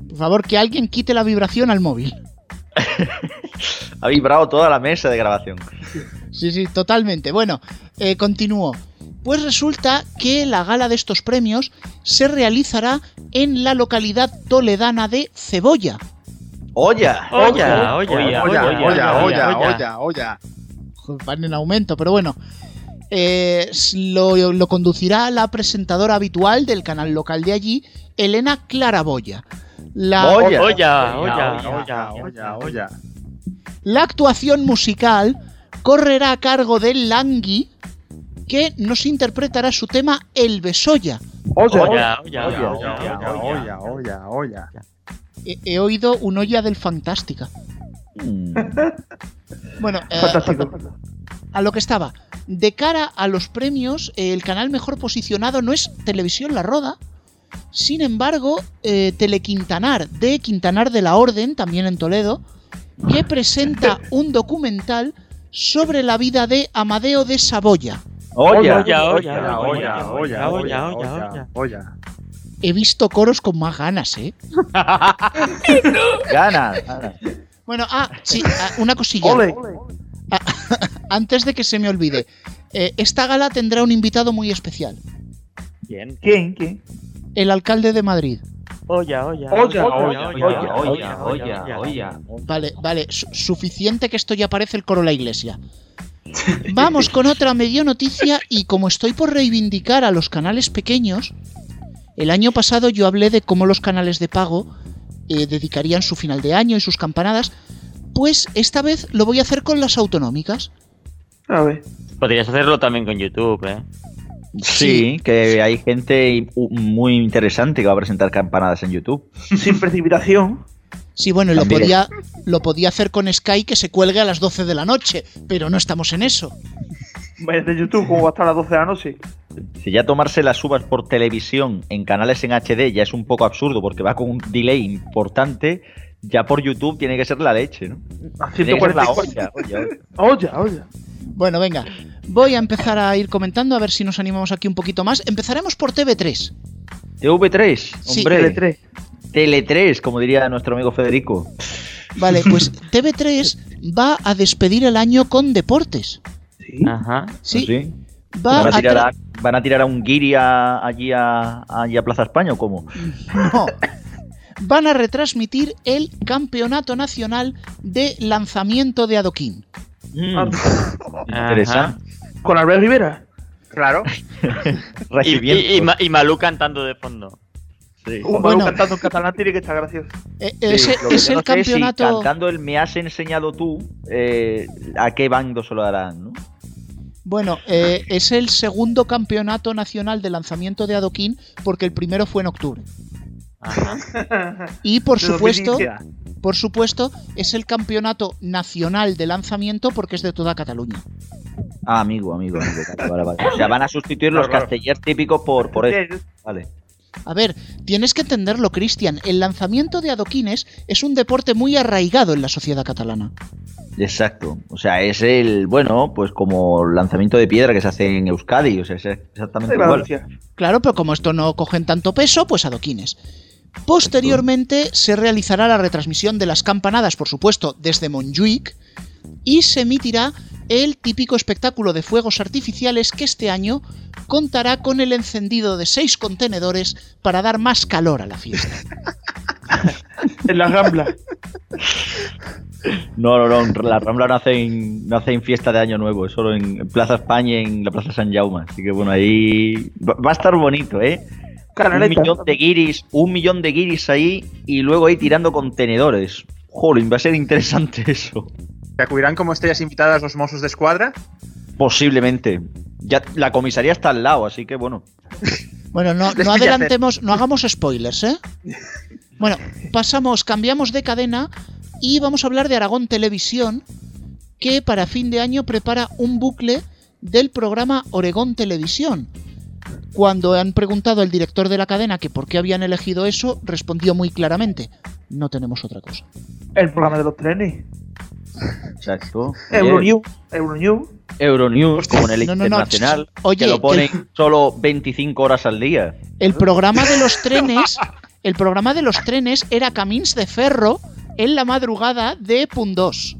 Por favor, que alguien quite la vibración al móvil. Ha vibrado toda la mesa de grabación. Sí, sí, totalmente. Bueno, eh, continúo. Pues resulta que la gala de estos premios se realizará en la localidad toledana de Cebolla. ¡Olla! Olla, olla, Olla, olla, olla, olla, olla, Van en aumento, pero bueno. Eh, lo, lo conducirá la presentadora habitual del canal local de allí, Elena Claraboya. La, ¡Olla! Olla, olla, olla, olla, olla, olla. La actuación musical correrá a cargo de Langui, que nos interpretará su tema El Besoya. Olla, olla, Olla, olla, Olla, olla, olla. olla, olla. He, he oído un olla del Fantástica. Mm. Bueno, eh, fantástico. a lo que estaba. De cara a los premios, eh, el canal mejor posicionado no es Televisión La Roda. Sin embargo, eh, Telequintanar, de Quintanar de la Orden, también en Toledo, que presenta un documental sobre la vida de Amadeo de Saboya. ¡Olla! Olla, olla, Olla, olla, olla, olla, olla. He visto coros con más ganas, ¿eh? ¡Gana! gana. Bueno, ah, sí, ah, una cosilla. Ole. Ah, Antes de que se me olvide, eh, esta gala tendrá un invitado muy especial, Bien. ¿Quién? ¿Quién? el alcalde de Madrid. Olla, olla, Olla, olla, olla, olla, olla, olla. Vale, vale, su- suficiente que esto ya parece el coro de la iglesia. Vamos con otra medio noticia y como estoy por reivindicar a los canales pequeños, el año pasado yo hablé de cómo los canales de pago eh, dedicarían su final de año y sus campanadas, pues esta vez lo voy a hacer con las autonómicas. A ver. Podrías hacerlo también con YouTube, ¿eh? Sí, que hay gente muy interesante que va a presentar campanadas en YouTube. Sin precipitación. Sí, bueno, y lo podía, lo podía hacer con Sky que se cuelgue a las 12 de la noche, pero no estamos en eso. Vaya de YouTube, como hasta las 12 de la noche. Si ya tomarse las uvas por televisión en canales en HD ya es un poco absurdo porque va con un delay importante, ya por YouTube tiene que ser la leche, ¿no? A Tiene que ser la 144. olla, olla, olla. Olla, olla. Bueno, venga, voy a empezar a ir comentando a ver si nos animamos aquí un poquito más. Empezaremos por TV3. TV3, Sí, hombre. Tele3. Tele3, como diría nuestro amigo Federico. Vale, pues TV3 va a despedir el año con deportes. Sí. Ajá. Sí, ¿Sí? va ¿Van, a tirar a, van a tirar a un guiri a- allí, a, allí a Plaza España o cómo? no. Van a retransmitir el Campeonato Nacional de Lanzamiento de Adoquín. Mm, interesante. Con Albert Rivera. Claro. Y, Recibimiento. y, y, Ma- y Malú cantando de fondo. Sí. Un Bueno. Cantando en catalán tiene que estar gracioso. Eh, ese es el no sé si campeonato. cantando el me has enseñado tú, eh, ¿a qué bando se lo darán? ¿no? Bueno, eh, es el segundo campeonato nacional de lanzamiento de adoquín porque el primero fue en octubre. Ajá. Y por supuesto, 2015. por supuesto, es el campeonato nacional de lanzamiento porque es de toda Cataluña. Ah, amigo, amigo, amigo. Vale, vale. O sea, van a sustituir los Claro, castellers típicos por, por eso. Vale. A ver, tienes que entenderlo, Cristian. El lanzamiento de adoquines es un deporte muy arraigado en la sociedad catalana. Exacto. O sea, es el, bueno, pues como lanzamiento de piedra que se hace en Euskadi. O sea, es exactamente De igual. Claro, pero como esto no cogen tanto peso, pues adoquines. Posteriormente se realizará la retransmisión de las campanadas, por supuesto, desde Montjuic y se emitirá el típico espectáculo de fuegos artificiales que este año contará con el encendido de seis contenedores para dar más calor a la fiesta. En la Rambla. No, no, no. La Rambla no hacen, no hacen fiesta de Año Nuevo. Es solo en Plaza España y en la Plaza San Jaume. Así que bueno, ahí va va a estar bonito, ¿eh? Un millón de guiris, un millón de guiris ahí y luego ahí tirando contenedores. Jolín, va a ser interesante eso. ¿Te acudirán como estrellas invitadas los Mossos de Escuadra? Posiblemente. Ya la comisaría está al lado, así que bueno. Bueno, no, no adelantemos, no hagamos spoilers, ¿eh? Bueno, pasamos, cambiamos de cadena Y vamos a hablar de Aragón Televisión, que para fin de año prepara un bucle del programa Oregón Televisión. Cuando han preguntado al director de la cadena que por qué habían elegido eso, respondió muy claramente, no tenemos otra cosa. El programa de los trenes. Exacto. Euronews. Euronews. Euronews, como en el No, no, no, internacional, oye, que lo ponen el- solo 25 horas al día. El programa de los trenes, el programa de los trenes era Camins de Ferro en la madrugada de Pun 2.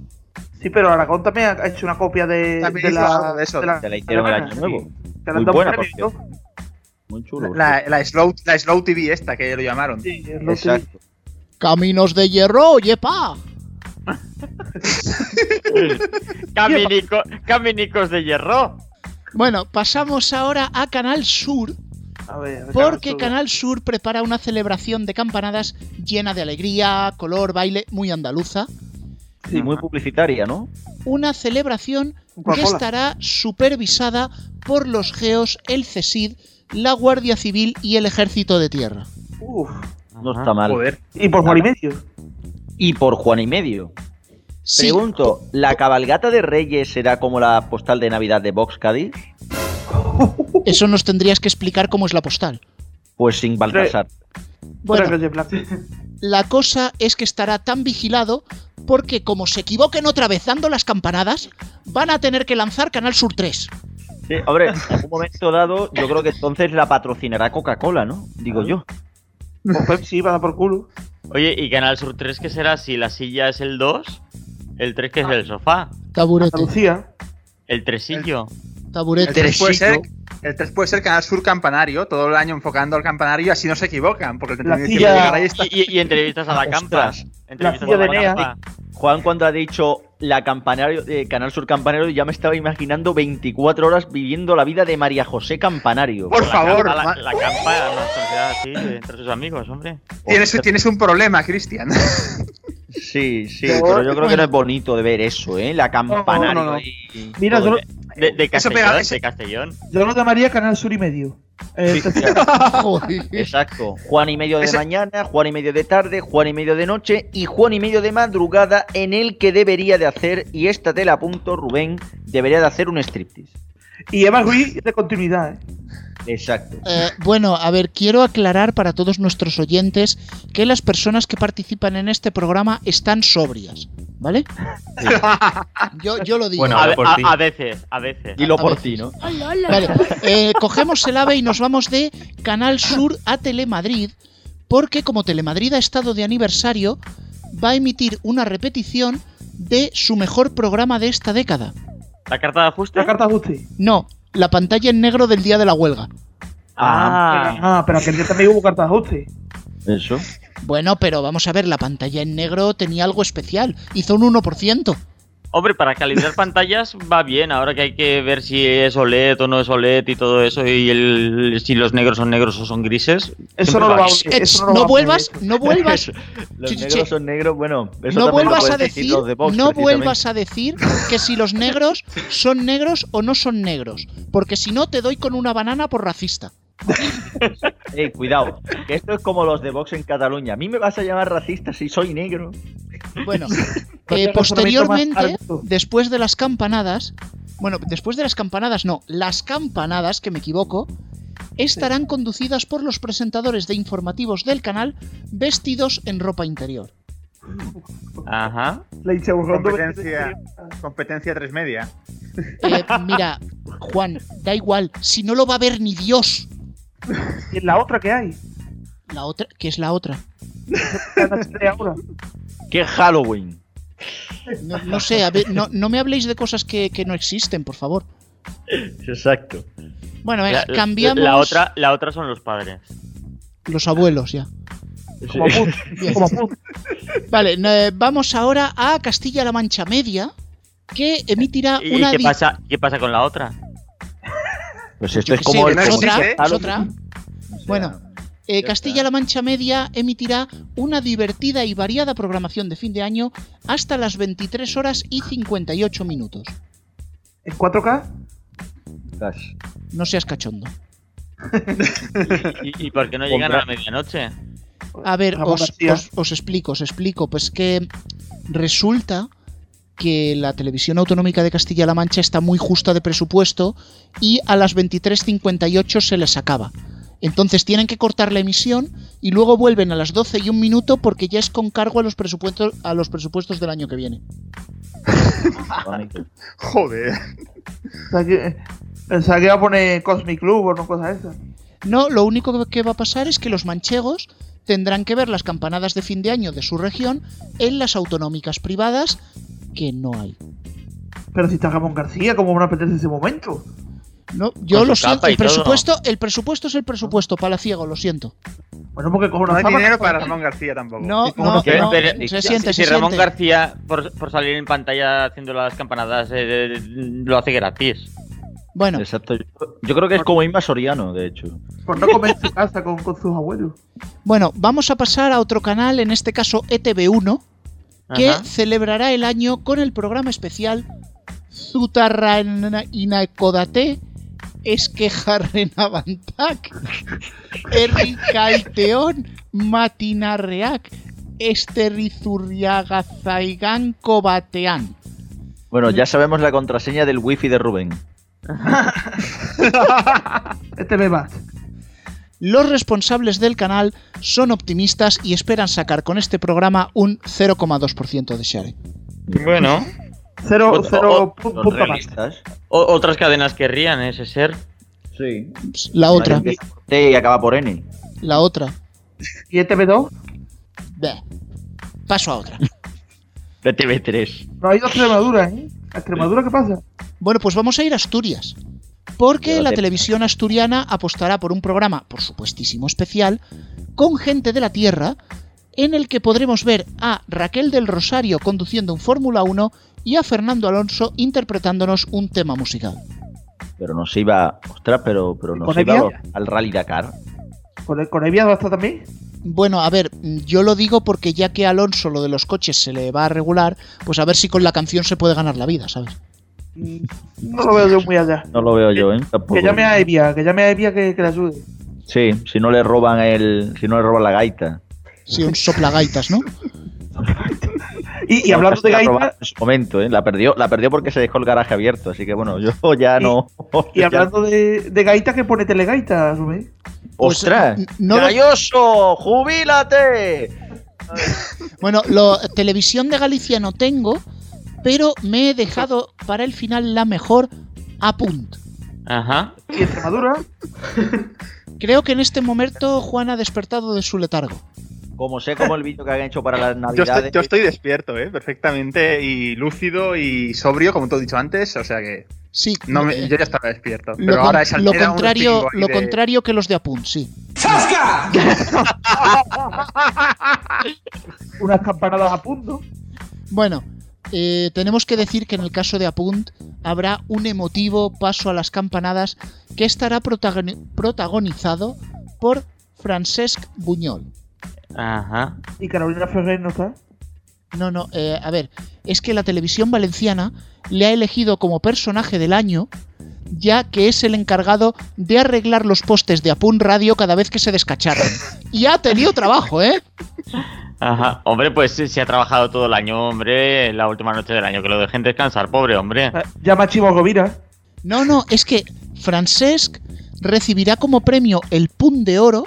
Sí, pero Aragón también ha hecho una copia de, de la. de eso. Te la hicieron el año nuevo. Muy han dado buena, premio. Muy chulo. La, la slow, la slow TV esta que lo llamaron. Sí, Exacto. Caminos de hierro, yepa. Caminico- Caminicos de hierro. Bueno, pasamos ahora a Canal Sur, A ver, a ver, porque Sur. Canal Sur prepara una celebración de campanadas llena de alegría, color, baile, muy andaluza. Sí, muy publicitaria, ¿no? Una celebración que estará supervisada por los GEOS, el CESID, la Guardia Civil y el Ejército de Tierra. Uf. No está mal. Joder. Y por Juan y medio. Y por Juan y medio. Sí, Pregunto, ¿la cabalgata de Reyes será como la postal de Navidad de Vox Cádiz? eso nos tendrías que explicar cómo es la postal. Pues sin Baltasar. Bueno. La cosa es que estará tan vigilado porque como se equivoquen otra vez dando las campanadas, van a tener que lanzar Canal Sur 3. Sí, hombre, en algún momento dado, yo creo que entonces la patrocinará Coca-Cola, ¿no? Digo yo. O Pepsi va a dar por culo. Oye, ¿y Canal Sur 3 qué será? Si la silla es el 2, el 3 que es el sofá, Taburete, Andalucía. el tresillo. El taburete. 3 puede ser, Tresico. El 3 puede ser Canal Sur Campanario, todo el año enfocando al campanario, así no se equivocan, porque el La tendría silla- que llegar ahí está. Y, y- y entrevistas a la campa. Entrevistas a la de. Juan cuando ha dicho la campanario, eh, Canal Sur Campanario, ya me estaba imaginando 24 horas viviendo la vida de María José Campanario. Por La favor, campa, la, la campa, no conocida así entre sus amigos, hombre. tienes, tienes un problema, Cristian. Sí, sí, pero yo creo que no es bonito de ver eso, ¿eh? La campanario No, no, no. Mira, yo, De, Castellón, pega- ese- de Castellón. yo lo llamaría Canal Sur y medio. Eh, Sí. Exacto. Juan y medio de Ese- mañana, Juan y medio de tarde, Juan y medio de noche y Juan y medio de madrugada en el que debería de hacer, y esta te la apunto, Rubén, debería de hacer un striptease. Y Eva Ruiz de continuidad. ¿eh? Exacto. Eh, bueno, a ver, quiero aclarar para todos nuestros oyentes que las personas que participan en este programa están sobrias, ¿vale? Yo, yo lo digo. Bueno, A, a- a veces, a veces. Dilo A por ti, ¿no? Vale, eh, cogemos el AVE y nos vamos de Canal Sur a Telemadrid, porque como Telemadrid ha estado de aniversario, va a emitir una repetición de su mejor programa de esta década. ¿La carta de ajuste? La carta de ajuste. No, la pantalla en negro del día de la huelga. Ah, Ah, pero aquel día también hubo carta de ajuste. Eso. Bueno, pero vamos a ver, la pantalla en negro tenía algo especial, hizo un 1%. Hombre, para calibrar pantallas va bien. Ahora que hay que ver si es OLED o no es OLED y todo eso, y el, si los negros son negros o son grises. Eso no lo va a eso no vuelvas, no vuelvas, Los negros son negros, bueno. Eso no lo vuelvas a decir, los de Vox, no vuelvas a decir que si los negros son negros o no son negros, porque si no te doy con una banana por racista. Eh, cuidado, que esto es como los de Vox en Cataluña. A mí me vas a llamar racista si soy negro. Bueno, eh, más posteriormente, después de las campanadas, bueno, después de las campanadas no, las campanadas, que me equivoco, estarán conducidas por los presentadores de informativos del canal vestidos en ropa interior. Ajá. Le hice un rondo Competencia, competencia 3 media. Eh, mira, Juan, da igual, si no lo va a ver ni Dios. Y la otra que hay. La otra, ¿qué es la otra? ¡Qué Halloween! No, no sé, a ver, no, no me habléis de cosas que, que no existen, por favor. Exacto. Bueno, venga, La- cambiamos La otra, la otra son los padres. los abuelos ya. Como put, Bien. como put. Vale, eh, vamos ahora a Castilla-La Mancha Media, que emitirá ¿Y una qué pasa, qué pasa con la otra? Pues esto Yo es como sé, el es no otra, existe, es otra. O sea, Bueno, eh. Castilla-La Mancha Media emitirá una divertida y variada programación de fin de año hasta las 23 horas y 58 minutos. En 4K. Gosh. No seas cachondo. ¿Y, y por qué no llegan a la medianoche? A ver, os explico, os explico. Pues que Resulta que la televisión autonómica de Castilla-La Mancha está muy justa de presupuesto y a las 23.58 se les acaba. Entonces tienen que cortar la emisión y luego vuelven a las 12 y un minuto porque ya es con cargo a los presupuestos, a los presupuestos del año que viene. Joder. O sea, que, pensaba que iba a poner Cosmic Club o no cosa esa. No, lo único que va a pasar es que los manchegos tendrán que ver las campanadas de fin de año de su región en las autonómicas privadas que no hay. Pero si está Ramón García, ¿cómo van a perderse ese momento? No, yo lo siento, el todo. presupuesto, el presupuesto es el presupuesto, palaciego, lo siento. Bueno, porque cojo No hay dinero para Ramón García tampoco. No, ¿Y cómo no, no Que- no, pero- se si- siente, si se Ramón siente. García, por, por salir en pantalla haciendo las campanadas, eh, lo hace gratis. Bueno, Exacto. Yo, creo que es como Inma Soriano, de hecho. Por no comer en su casa con, con sus abuelos. bueno, vamos a pasar a otro canal, en este caso E ETV1, que Ajá. celebrará el año con el programa especial Zutarra Inakodate Eskejarrenabantak Errikaiteon Matinarreak Esterrizurriagazaiganko batean. Bueno, ya sabemos la contraseña del wifi de Rubén. Este me va. Los responsables del canal son optimistas y esperan sacar con este programa un 0,2% de share. Bueno, Cero, O- cero o- pu- Son punto más. otras cadenas querrían ese ser. Sí. La otra, T y acaba por N. la otra. ¿Y este B2? Bleh. Paso a otra. De TV3. No ha ido a Extremadura, ¿eh? ¿A Extremadura qué pasa? Bueno, pues vamos a ir a Asturias. Porque la te- televisión asturiana apostará por un programa, por supuestísimo especial, con gente de la Tierra, en el que podremos ver a Raquel del Rosario conduciendo un Fórmula 1 y a Fernando Alonso interpretándonos un tema musical. Pero nos iba. Ostras, pero, pero nos ¿Con iba al Rally Dakar. ¿Con, el, con Evia está también? Bueno, a ver, yo lo digo porque ya que a Alonso lo de los coches se le va a regular, pues a ver si con la canción se puede ganar la vida, ¿sabes? No lo veo yo muy allá. No lo veo yo, ¿eh? Tampoco. Que llame a Evia, que llame a Evia que, que le ayude. Sí, si no le roban el. Si no le roban la gaita. Sí, un soplagaitas, ¿no? Y, y hablando de La gaita, robaron En su momento, ¿eh? La perdió, la perdió porque se dejó el garaje abierto. Así que bueno, yo ya Y- no. y hablando de, de gaita, que pone telegaita, Rubén. Pues, ¡Ostras! no lo- ¡Galloso! ¡Jubílate! Bueno, lo, televisión de Galicia no tengo, pero me he dejado para el final la mejor apunt. Ajá. Y Extremadura, Creo que en este momento Juan ha despertado de su letargo. Como sé como el vídeo que han hecho para las Yo navidades. estoy, yo estoy despierto, ¿eh? Perfectamente y lúcido y sobrio, como te he dicho antes. O sea que Sí, no me- eh, yo ya estaba despierto. lo, Pero con- ahora es lo contrario, lo de- contrario que los de apunt, sí. unas campanadas a punto. Bueno, eh, tenemos que decir que en el caso de Apunt habrá un emotivo paso a las campanadas que estará protagoni- protagonizado por Francesc Buñol. Ajá. Y Carolina Ferrer no está. No, no, eh, a ver, es que la televisión valenciana le ha elegido como personaje del año, ya que es el encargado de arreglar los postes de Apunt Radio cada vez que se descacharran. Y ha tenido trabajo, ¿eh? Ajá. Hombre, pues si ha trabajado todo el año, hombre, la última noche del año, que lo dejen descansar, pobre hombre. Llama a Chivo Rovira. No, no, es que Francesc recibirá como premio el Punt de Oro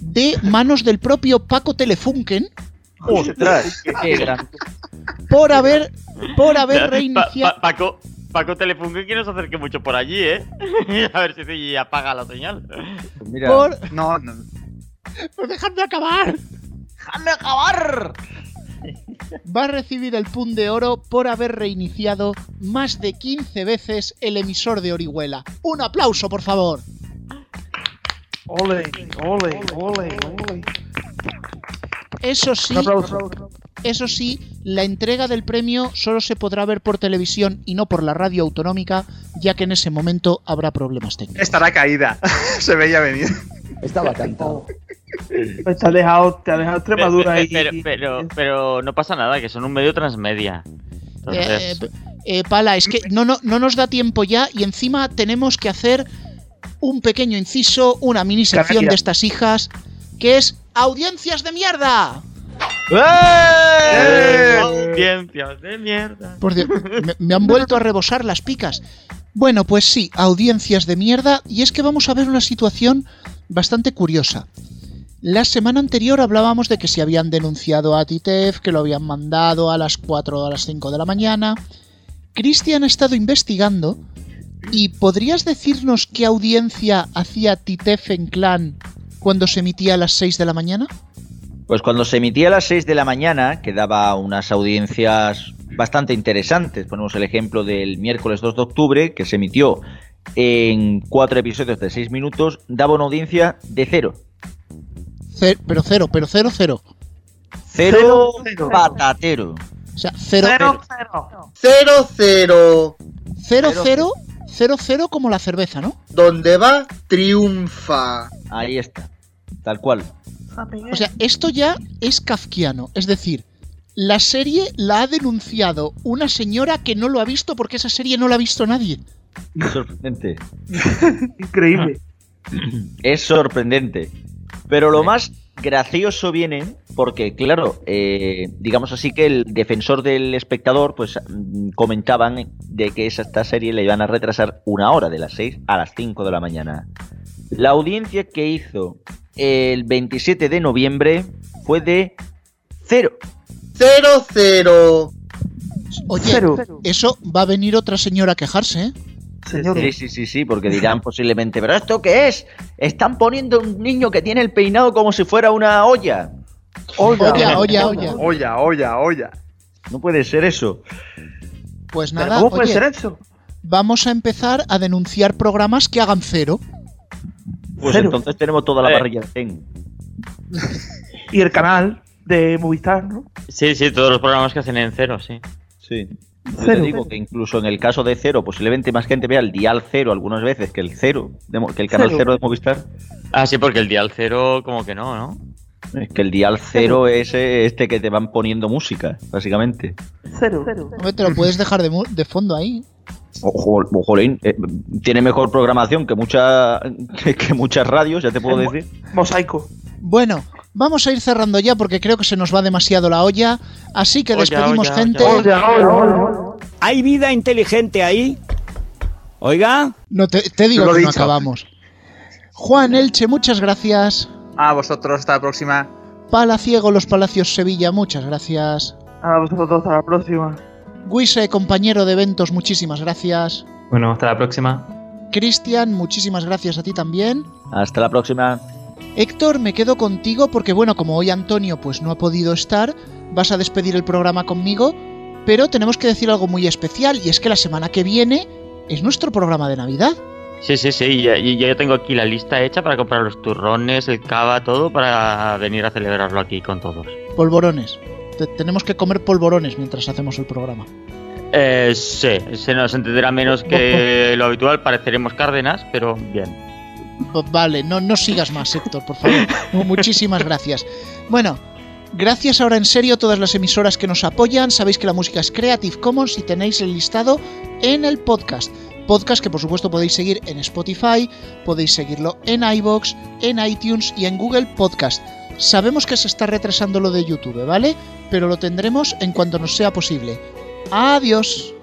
de manos del propio Paco Telefunken ¡Ostras! ¡Qué gran! por haber, por haber reiniciado... Pa- Paco, Paco Telefunken que no se acerque mucho por allí, ¿eh? a ver si se apaga la señal. Mira, Por... No, no. Pues ¡Dejadme acabar! ¡Déjame acabar! Va a recibir el Punt de Oro por haber reiniciado más de 15 veces el emisor de Orihuela. ¡Un aplauso, por favor! Ole, ole, ole, ole. Eso sí, eso sí, la entrega del premio solo se podrá ver por televisión y no por la radio autonómica, ya que en ese momento habrá problemas técnicos. Estará caída. Se veía venir. Estaba cantado. Pues te ha dejado, te ha dejado Extremadura ahí. pero, pero, pero no pasa nada, que son un medio transmedia. Eh, Entonces, eh, Pala, es que no, no, no nos da tiempo ya y encima tenemos que hacer un pequeño inciso, una mini sección de estas hijas, que es audiencias de mierda. ¡Eh! Audiencias de mierda. Por Dios, me, me han vuelto a rebosar las picas. Bueno, pues sí, audiencias de mierda, y es que vamos a ver una situación bastante curiosa. La semana anterior hablábamos de que se habían denunciado a Titef, que lo habían mandado a las 4 o a las 5 de la mañana. Cristian ha estado investigando y ¿podrías decirnos qué audiencia hacía Titef en clan cuando se emitía a las 6 de la mañana? Pues cuando se emitía a las 6 de la mañana, que daba unas audiencias bastante interesantes. Ponemos el ejemplo del miércoles 2 de octubre, que se emitió en cuatro episodios de 6 minutos, daba una audiencia de cero. Ce- pero cero, pero cero, cero. Cero, patatero. O sea, cero, Cero, cero. Cero, cero. cero, cero, cero, cero como la cerveza, ¿no? Donde va, triunfa. Ahí está. Tal cual. O sea, esto ya es kafkiano. Es decir, la serie la ha denunciado una señora que no lo ha visto porque esa serie no la ha visto nadie. Es sorprendente. Increíble. Es sorprendente. Pero lo más gracioso viene porque, claro, eh, digamos así que el defensor del espectador, pues mm, comentaban de que esa- esta serie le iban a retrasar una hora, de las 6 a las 5 de la mañana. La audiencia que hizo el 27 de noviembre fue de cero. Cero, cero. Oye, Cero. eso va a venir otra señora a quejarse, ¿eh? Sí, sí, sí, sí, porque dirán posiblemente, ¿pero esto qué es? Están poniendo un niño que tiene el peinado como si fuera una olla. Olla, olla, olla. Olla, olla, olla. No puede ser eso. Pues ¿Pero nada, ¿Cómo puede oye, ser eso? vamos a empezar a denunciar programas que hagan cero. Pues Cero. entonces tenemos toda la Eh. parrilla de Zen. Y el canal de Movistar, ¿no? Sí, sí, todos los programas que hacen en cero, sí. Sí. Yo Cero. te digo que incluso en el caso de Cero, posiblemente más gente vea el Dial Cero algunas veces que el Cero, que el canal Cero. Cero de Movistar. Ah, sí, porque el dial cero como que no, ¿no? Es que el Dial Cero es eh, este que te van poniendo música, básicamente. Cero. Hombre, te lo puedes dejar de, de fondo ahí. Ojo, ojolín, eh, tiene mejor programación que, mucha, que, que muchas radios, ya te puedo decir. Mosaico. Bueno, vamos a ir cerrando ya porque creo que se nos va demasiado la olla. Así que Olla, despedimos olla, gente. Olla, olla, olla. ¿Hay vida inteligente ahí? Oiga. No te, te digo Lo que no acabamos. Juan Elche, muchas gracias. A vosotros, hasta la próxima. Palaciego, Los Palacios Sevilla, muchas gracias. A vosotros hasta la próxima. Guise, compañero de eventos, muchísimas gracias. Bueno, hasta la próxima. Cristian, muchísimas gracias a ti también. Hasta la próxima. Héctor, me quedo contigo porque bueno, como hoy Antonio pues no ha podido estar, vas a despedir el programa conmigo, pero tenemos que decir algo muy especial y es que la semana que viene es nuestro programa de Navidad. Sí, sí, sí, y ya, ya yo tengo aquí la lista hecha para comprar los turrones, el cava, todo para venir a celebrarlo aquí con todos. Polvorones. Te- tenemos que comer polvorones mientras hacemos el programa. Eh, sí, se nos entenderá menos que lo habitual, pareceremos Cárdenas, pero bien. V- Vale, no, no sigas más, Héctor, por favor. Mu- Muchísimas gracias. Bueno, gracias ahora en serio a todas las emisoras que nos apoyan. Sabéis que la música es Creative Commons y tenéis el listado en el podcast. Podcast que por supuesto podéis seguir en Spotify, podéis seguirlo en iBox, en iTunes y en Google Podcast. Sabemos que se está retrasando lo de YouTube, ¿vale? Pero lo tendremos en cuanto nos sea posible. Adiós.